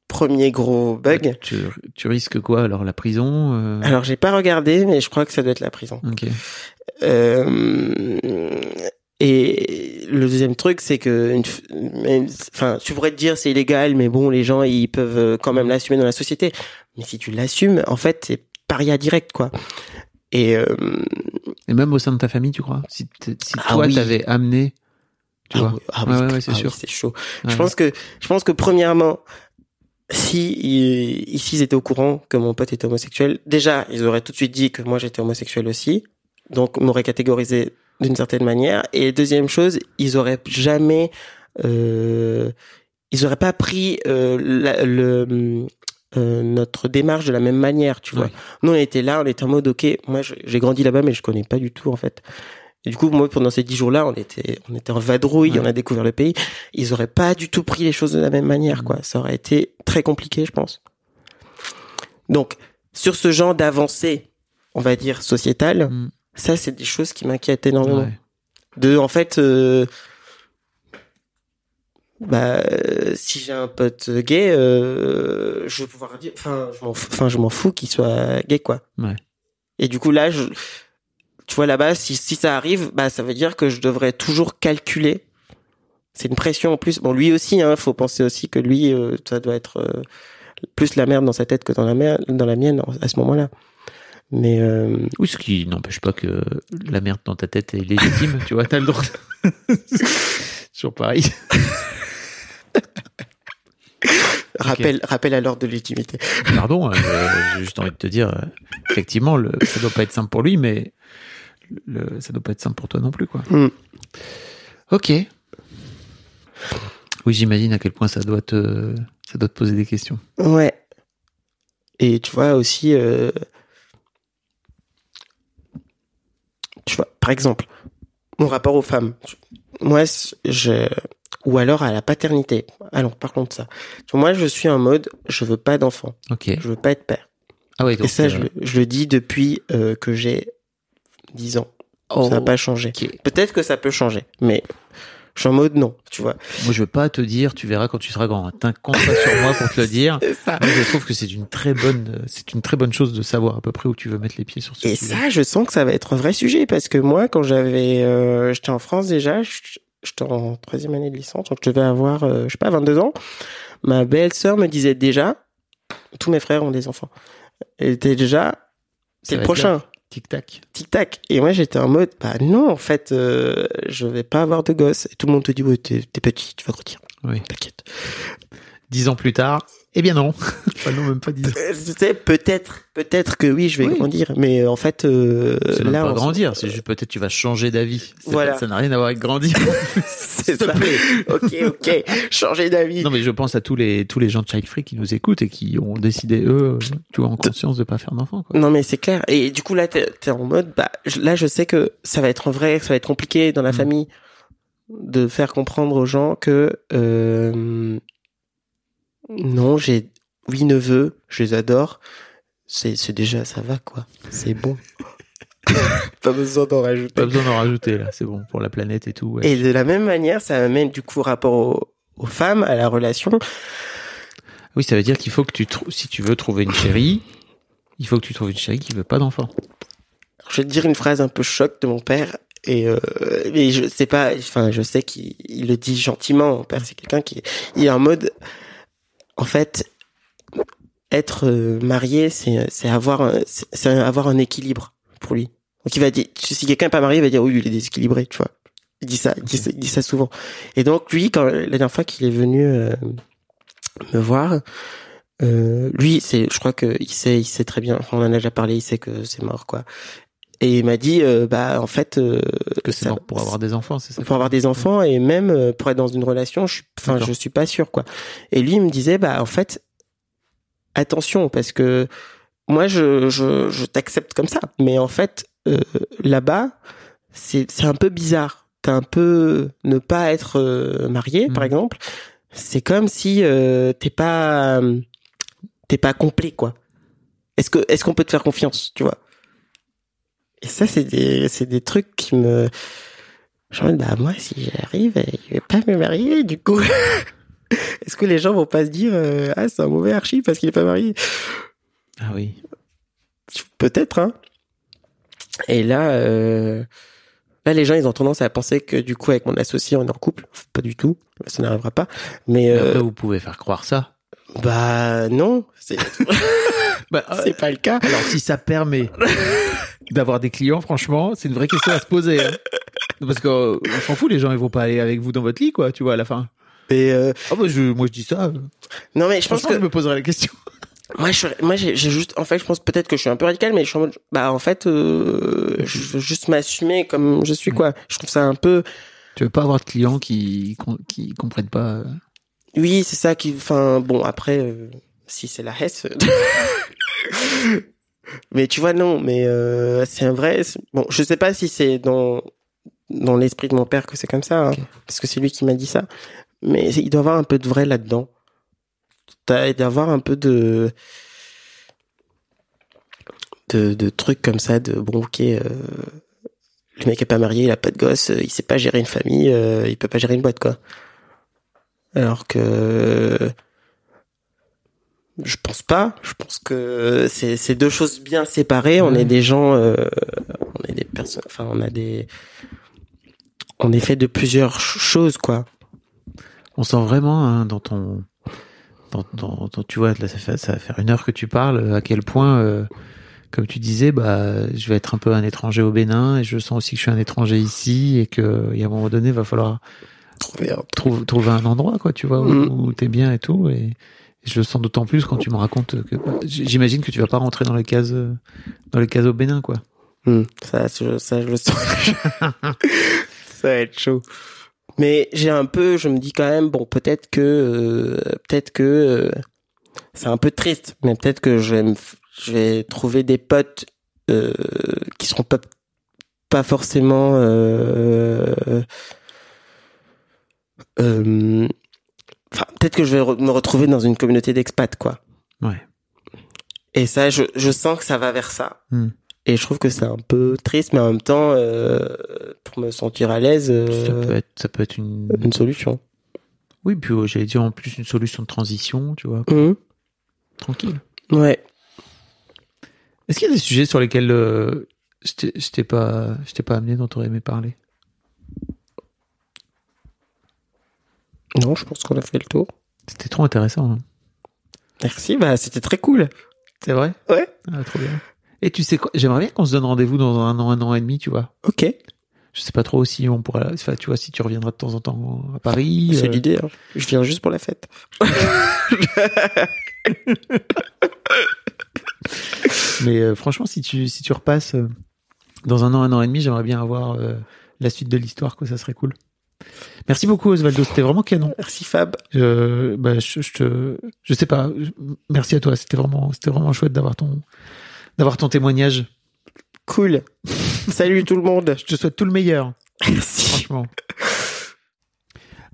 [SPEAKER 1] premier gros bug.
[SPEAKER 2] tu, tu risques quoi alors la prison euh,
[SPEAKER 1] Alors, j'ai pas regardé, mais je crois que ça doit être la prison.
[SPEAKER 2] Ok.
[SPEAKER 1] Euh, et le deuxième truc, c'est que, enfin, tu pourrais te dire c'est illégal, mais bon, les gens ils peuvent euh, quand même l'assumer dans la société. Mais si tu l'assumes, en fait, c'est paria direct, quoi. Et euh,
[SPEAKER 2] Et même au sein de ta famille, tu crois? Si, si
[SPEAKER 1] Ah
[SPEAKER 2] toi
[SPEAKER 1] oui.
[SPEAKER 2] t'avais amené, tu
[SPEAKER 1] ah
[SPEAKER 2] vois?
[SPEAKER 1] oui, ah oui,
[SPEAKER 2] ouais, ouais, c'est
[SPEAKER 1] ah
[SPEAKER 2] sûr.
[SPEAKER 1] c'est chaud. Je pense que, je pense que premièrement, si ils étaient au courant que mon pote était homosexuel, déjà ils auraient tout de suite dit que moi j'étais homosexuel aussi, donc m'auraient catégorisé d'une certaine manière. Et deuxième chose, ils auraient jamais, euh, ils auraient pas pris euh, la- le euh, notre démarche de la même manière, tu vois.
[SPEAKER 2] Ouais.
[SPEAKER 1] Nous on était là, on était en mode ok, moi j'ai grandi là-bas mais je connais pas du tout en fait. Et du coup, moi, pendant ces dix jours-là, on était, on était en vadrouille,
[SPEAKER 2] Ouais.
[SPEAKER 1] on a découvert le pays. Ils auraient pas du tout pris les choses de la même manière, quoi. Ça aurait été très compliqué, je pense. Donc, sur ce genre d'avancée, on va dire sociétale,
[SPEAKER 2] Mm.
[SPEAKER 1] ça, c'est des choses qui m'inquiètent énormément.
[SPEAKER 2] Ouais.
[SPEAKER 1] De, en fait, euh, bah, si j'ai un pote gay, euh, je vais pouvoir dire, enfin, je m'en fous, enfin, je m'en fous qu'il soit gay, quoi.
[SPEAKER 2] Ouais.
[SPEAKER 1] Et du coup, là, je, tu vois, là-bas, si, si ça arrive, bah, ça veut dire que je devrais toujours calculer. C'est une pression en plus. Bon, lui aussi, hein, faut penser aussi que lui, euh, ça doit être euh, plus la merde dans sa tête que dans la mer, dans la mienne à ce moment-là. Mais euh,
[SPEAKER 2] Oui, ce qui n'empêche pas que la merde dans ta tête est légitime, tu vois, t'as le droit. *laughs* Toujours pareil. *laughs* *laughs*
[SPEAKER 1] rappel, rappel à l'ordre de légitimité.
[SPEAKER 2] Pardon, euh, j'ai juste envie de te dire, euh, effectivement, le, ça doit pas être simple pour lui, mais le, ça doit pas être simple pour toi non plus, quoi.
[SPEAKER 1] Mm.
[SPEAKER 2] Ok. Oui, j'imagine à quel point ça doit te, ça doit te poser des questions.
[SPEAKER 1] Ouais. Et tu vois aussi, euh, tu vois, par exemple, mon rapport aux femmes. Moi, je, ou alors à la paternité. Allons, par contre ça. Moi, je suis en mode, je veux pas d'enfant.
[SPEAKER 2] Ok.
[SPEAKER 1] Je veux pas être père.
[SPEAKER 2] Ah oui,
[SPEAKER 1] Et ça,
[SPEAKER 2] euh,
[SPEAKER 1] je, le- je le dis depuis euh, que j'ai 10 ans.
[SPEAKER 2] oh,
[SPEAKER 1] ça n'a pas changé.
[SPEAKER 2] ok.
[SPEAKER 1] Peut-être que ça peut changer, mais je suis en mode non, tu vois.
[SPEAKER 2] Moi, je veux pas te dire, tu verras quand tu seras grand. T'as compte pas sur moi pour te le dire. *laughs*
[SPEAKER 1] Ça.
[SPEAKER 2] Moi, je trouve que c'est une très bonne, c'est une très bonne chose de savoir à peu près où tu veux mettre les pieds sur ce
[SPEAKER 1] Et
[SPEAKER 2] sujet.
[SPEAKER 1] ça, je sens que ça va être un vrai sujet parce que moi, quand j'avais, euh, j'étais en France déjà, je- j'étais en troisième année de licence, donc je devais avoir, euh, je sais pas, 22 ans. Ma belle-sœur me disait déjà, tous mes frères ont des enfants. Elle était déjà, c'est le prochain,
[SPEAKER 2] là. Tic tac.
[SPEAKER 1] tic tac. Et moi, j'étais en mode, bah non, en fait, euh, je vais pas avoir de gosse. Et tout le monde te dit, ouais, t'es t'es petit, tu vas grandir,
[SPEAKER 2] Oui.
[SPEAKER 1] t'inquiète.
[SPEAKER 2] Dix ans plus tard, eh bien non. *laughs* enfin non, même pas dix ans.
[SPEAKER 1] Euh, Tu sais, peut-être, peut-être que oui, je vais
[SPEAKER 2] Oui.
[SPEAKER 1] grandir, mais euh, en fait, euh,
[SPEAKER 2] même
[SPEAKER 1] là,
[SPEAKER 2] pas
[SPEAKER 1] on-
[SPEAKER 2] grandir, c'est juste peut-être tu vas changer d'avis.
[SPEAKER 1] Voilà.
[SPEAKER 2] pas- Ça n'a rien à voir avec grandir. *laughs*
[SPEAKER 1] c'est
[SPEAKER 2] S'il te
[SPEAKER 1] ça.
[SPEAKER 2] plaît.
[SPEAKER 1] ok, ok, changer d'avis.
[SPEAKER 2] Non mais je pense à tous les tous les gens de Child Free qui nous écoutent et qui ont décidé eux, tu vois, en conscience de pas faire d'enfants. quoi.
[SPEAKER 1] Non mais c'est clair. Et du coup là t'es es en mode bah je- là je sais que ça va être en vrai, ça va être compliqué dans la
[SPEAKER 2] Mm.
[SPEAKER 1] famille de faire comprendre aux gens que euh, non j'ai huit neveux, je les adore. C'est c'est déjà ça va quoi. C'est bon. *laughs* Pas besoin d'en rajouter.
[SPEAKER 2] Pas besoin d'en rajouter là, c'est bon pour la planète et tout. ouais.
[SPEAKER 1] Et de la même manière ça amène du coup rapport aux, aux femmes à la relation.
[SPEAKER 2] Oui, ça veut dire qu'il faut que tu trou- si tu veux trouver une chérie, il faut que tu trouves une chérie qui veut pas d'enfants.
[SPEAKER 1] je vais te dire une phrase un peu choc de mon père et euh, mais je sais pas enfin je sais qu'il il le dit gentiment mon père c'est quelqu'un qui il est en mode en fait être euh, marié c'est c'est avoir un- c'est avoir un équilibre pour lui. Donc il va dire si quelqu'un est pas marié il va dire oui il est déséquilibré tu vois. Il dit ça il dit ça, il dit ça souvent. Et donc lui quand la dernière fois qu'il est venu euh, me voir euh, lui c'est je crois que il sait il sait très bien enfin, on en a déjà parlé il sait que c'est mort quoi et il m'a dit euh, bah en fait euh,
[SPEAKER 2] Que c'est pour avoir des enfants, c'est ça
[SPEAKER 1] pour avoir des enfants et même euh, pour être dans une relation je enfin je suis pas sûr quoi. Et lui il me disait bah en fait attention parce que moi je je, je t'accepte comme ça. Mais en fait euh, là-bas c'est c'est un peu bizarre. T'as un peu ne pas être euh, marié par
[SPEAKER 2] Mhm.
[SPEAKER 1] exemple. C'est comme si euh, t'es pas t'es pas complet quoi. Est-ce que est-ce qu'on peut te faire confiance tu vois? Et ça c'est des c'est des trucs qui me je me dis, bah moi si j'arrive je vais pas me marier du coup. *laughs* Est-ce que les gens vont pas se dire euh, ah c'est un mauvais archi parce qu'il est pas marié?
[SPEAKER 2] Ah oui.
[SPEAKER 1] peut-être hein. Et là euh, là les gens ils ont tendance à penser que du coup avec mon associé on est en couple. Pas du tout. Ça n'arrivera pas. Mais
[SPEAKER 2] Mais
[SPEAKER 1] euh,
[SPEAKER 2] Après, vous pouvez faire croire ça.
[SPEAKER 1] bah non. C'est *laughs*
[SPEAKER 2] Bah, *laughs*
[SPEAKER 1] c'est pas le cas
[SPEAKER 2] alors si ça permet d'avoir des clients, franchement, c'est une vraie question à se poser. hein. Parce que euh, on s'en fout, les gens ils vont pas aller avec vous dans votre lit, quoi, tu vois, à la fin.
[SPEAKER 1] et euh,
[SPEAKER 2] Ah bah je, moi je dis ça.
[SPEAKER 1] non mais je pense que
[SPEAKER 2] je me poserai la question.
[SPEAKER 1] Moi, je, suis- moi, j'ai juste, en fait, je pense peut-être que je suis un peu radical, mais je suis en mode, bah, en fait, euh, je veux juste m'assumer comme je suis, quoi. Je trouve ça un peu,
[SPEAKER 2] Tu veux pas avoir de clients qui qui comprennent pas. euh,
[SPEAKER 1] oui, c'est ça qui, enfin, bon, après, euh, si c'est la Hesse. *laughs* mais tu vois, non, mais euh, c'est un vrai, bon, je sais pas si c'est dans, dans l'esprit de mon père que c'est comme ça, hein, parce que c'est lui qui m'a dit ça, mais il doit y avoir un peu de vrai là-dedans. T'as- d'avoir un peu de de, de trucs comme ça de bon ok euh, le mec est pas marié il a pas de gosse euh, il sait pas gérer une famille euh, il peut pas gérer une boîte quoi alors que je pense pas je pense que c'est deux choses bien séparées on est des gens euh, on est des personnes enfin on a des on est fait de plusieurs ch- choses quoi
[SPEAKER 2] On sent vraiment hein, dans ton, dans, dans, dans- tu vois, là, ça, fait, ça va faire une heure que tu parles, à quel point euh, comme tu disais, bah, je vais être un peu un étranger au Bénin et je sens aussi que je suis un étranger ici et que, et à un moment donné, il va falloir
[SPEAKER 1] Trouver un-
[SPEAKER 2] trouver, trouver un endroit, quoi, tu vois, où,
[SPEAKER 1] Mm.
[SPEAKER 2] où t'es bien et tout. Et je le sens d'autant plus quand tu me racontes que, j'imagine que tu vas pas rentrer dans les cases, dans les cases au Bénin, quoi.
[SPEAKER 1] Hmm, ça, je, ça, je le sens. *laughs* ça va être chaud. Mais j'ai un peu, je me dis quand même, bon, peut-être que, euh, peut-être que euh, c'est un peu triste, mais peut-être que je vais trouver des potes euh, qui seront pas, pas forcément. Euh, euh, Enfin, peut-être que je vais me retrouver dans une communauté d'expats, quoi.
[SPEAKER 2] Ouais.
[SPEAKER 1] Et ça, je, je sens que ça va vers ça.
[SPEAKER 2] Hmm.
[SPEAKER 1] Et je trouve que c'est un peu triste, mais en même temps, euh, pour me sentir à l'aise, euh,
[SPEAKER 2] Ça peut être, ça peut être une,
[SPEAKER 1] une solution.
[SPEAKER 2] oui, puis euh, j'allais dire en plus une solution de transition, tu vois,
[SPEAKER 1] Mhm.
[SPEAKER 2] tranquille.
[SPEAKER 1] Ouais.
[SPEAKER 2] Est-ce qu'il y a des sujets sur lesquels euh, je t'ai- je t'ai pas, je t'ai pas amené dont t'aurais aimé parler?
[SPEAKER 1] Non, je pense qu'on a fait le tour.
[SPEAKER 2] C'était trop intéressant. hein.
[SPEAKER 1] Merci, bah c'était très cool.
[SPEAKER 2] C'est vrai?
[SPEAKER 1] Ouais.
[SPEAKER 2] Ah, trop bien. Et tu sais quoi J'aimerais bien qu'on se donne rendez-vous dans un an, un an et demi, tu vois.
[SPEAKER 1] Ok,
[SPEAKER 2] Je sais pas trop si on pourra. Enfin, tu vois, si tu reviendras de temps en temps à Paris.
[SPEAKER 1] c'est
[SPEAKER 2] euh,
[SPEAKER 1] l'idée. hein. Je viens juste pour la fête. *laughs*
[SPEAKER 2] Mais euh, franchement, si tu si tu repasses euh, dans un an, un an et demi, j'aimerais bien avoir la suite de l'histoire, quoi. Ça serait cool. Merci beaucoup, Osvaldo. C'était vraiment canon.
[SPEAKER 1] Merci Fab.
[SPEAKER 2] Euh, bah, je, je te, je sais pas. Je- Merci à toi. C'était vraiment, c'était vraiment chouette d'avoir ton, d'avoir ton témoignage.
[SPEAKER 1] Cool. Salut tout le monde.
[SPEAKER 2] Je te souhaite tout le meilleur.
[SPEAKER 1] Merci.
[SPEAKER 2] Franchement.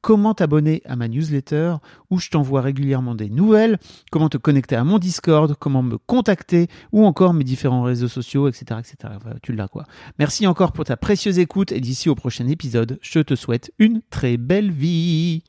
[SPEAKER 2] comment t'abonner à ma newsletter où je t'envoie régulièrement des nouvelles, comment te connecter à mon Discord, comment me contacter ou encore mes différents réseaux sociaux, etc. etc. Tu l'as quoi. Merci encore pour ta précieuse écoute et d'ici au prochain épisode, je te souhaite une très belle vie.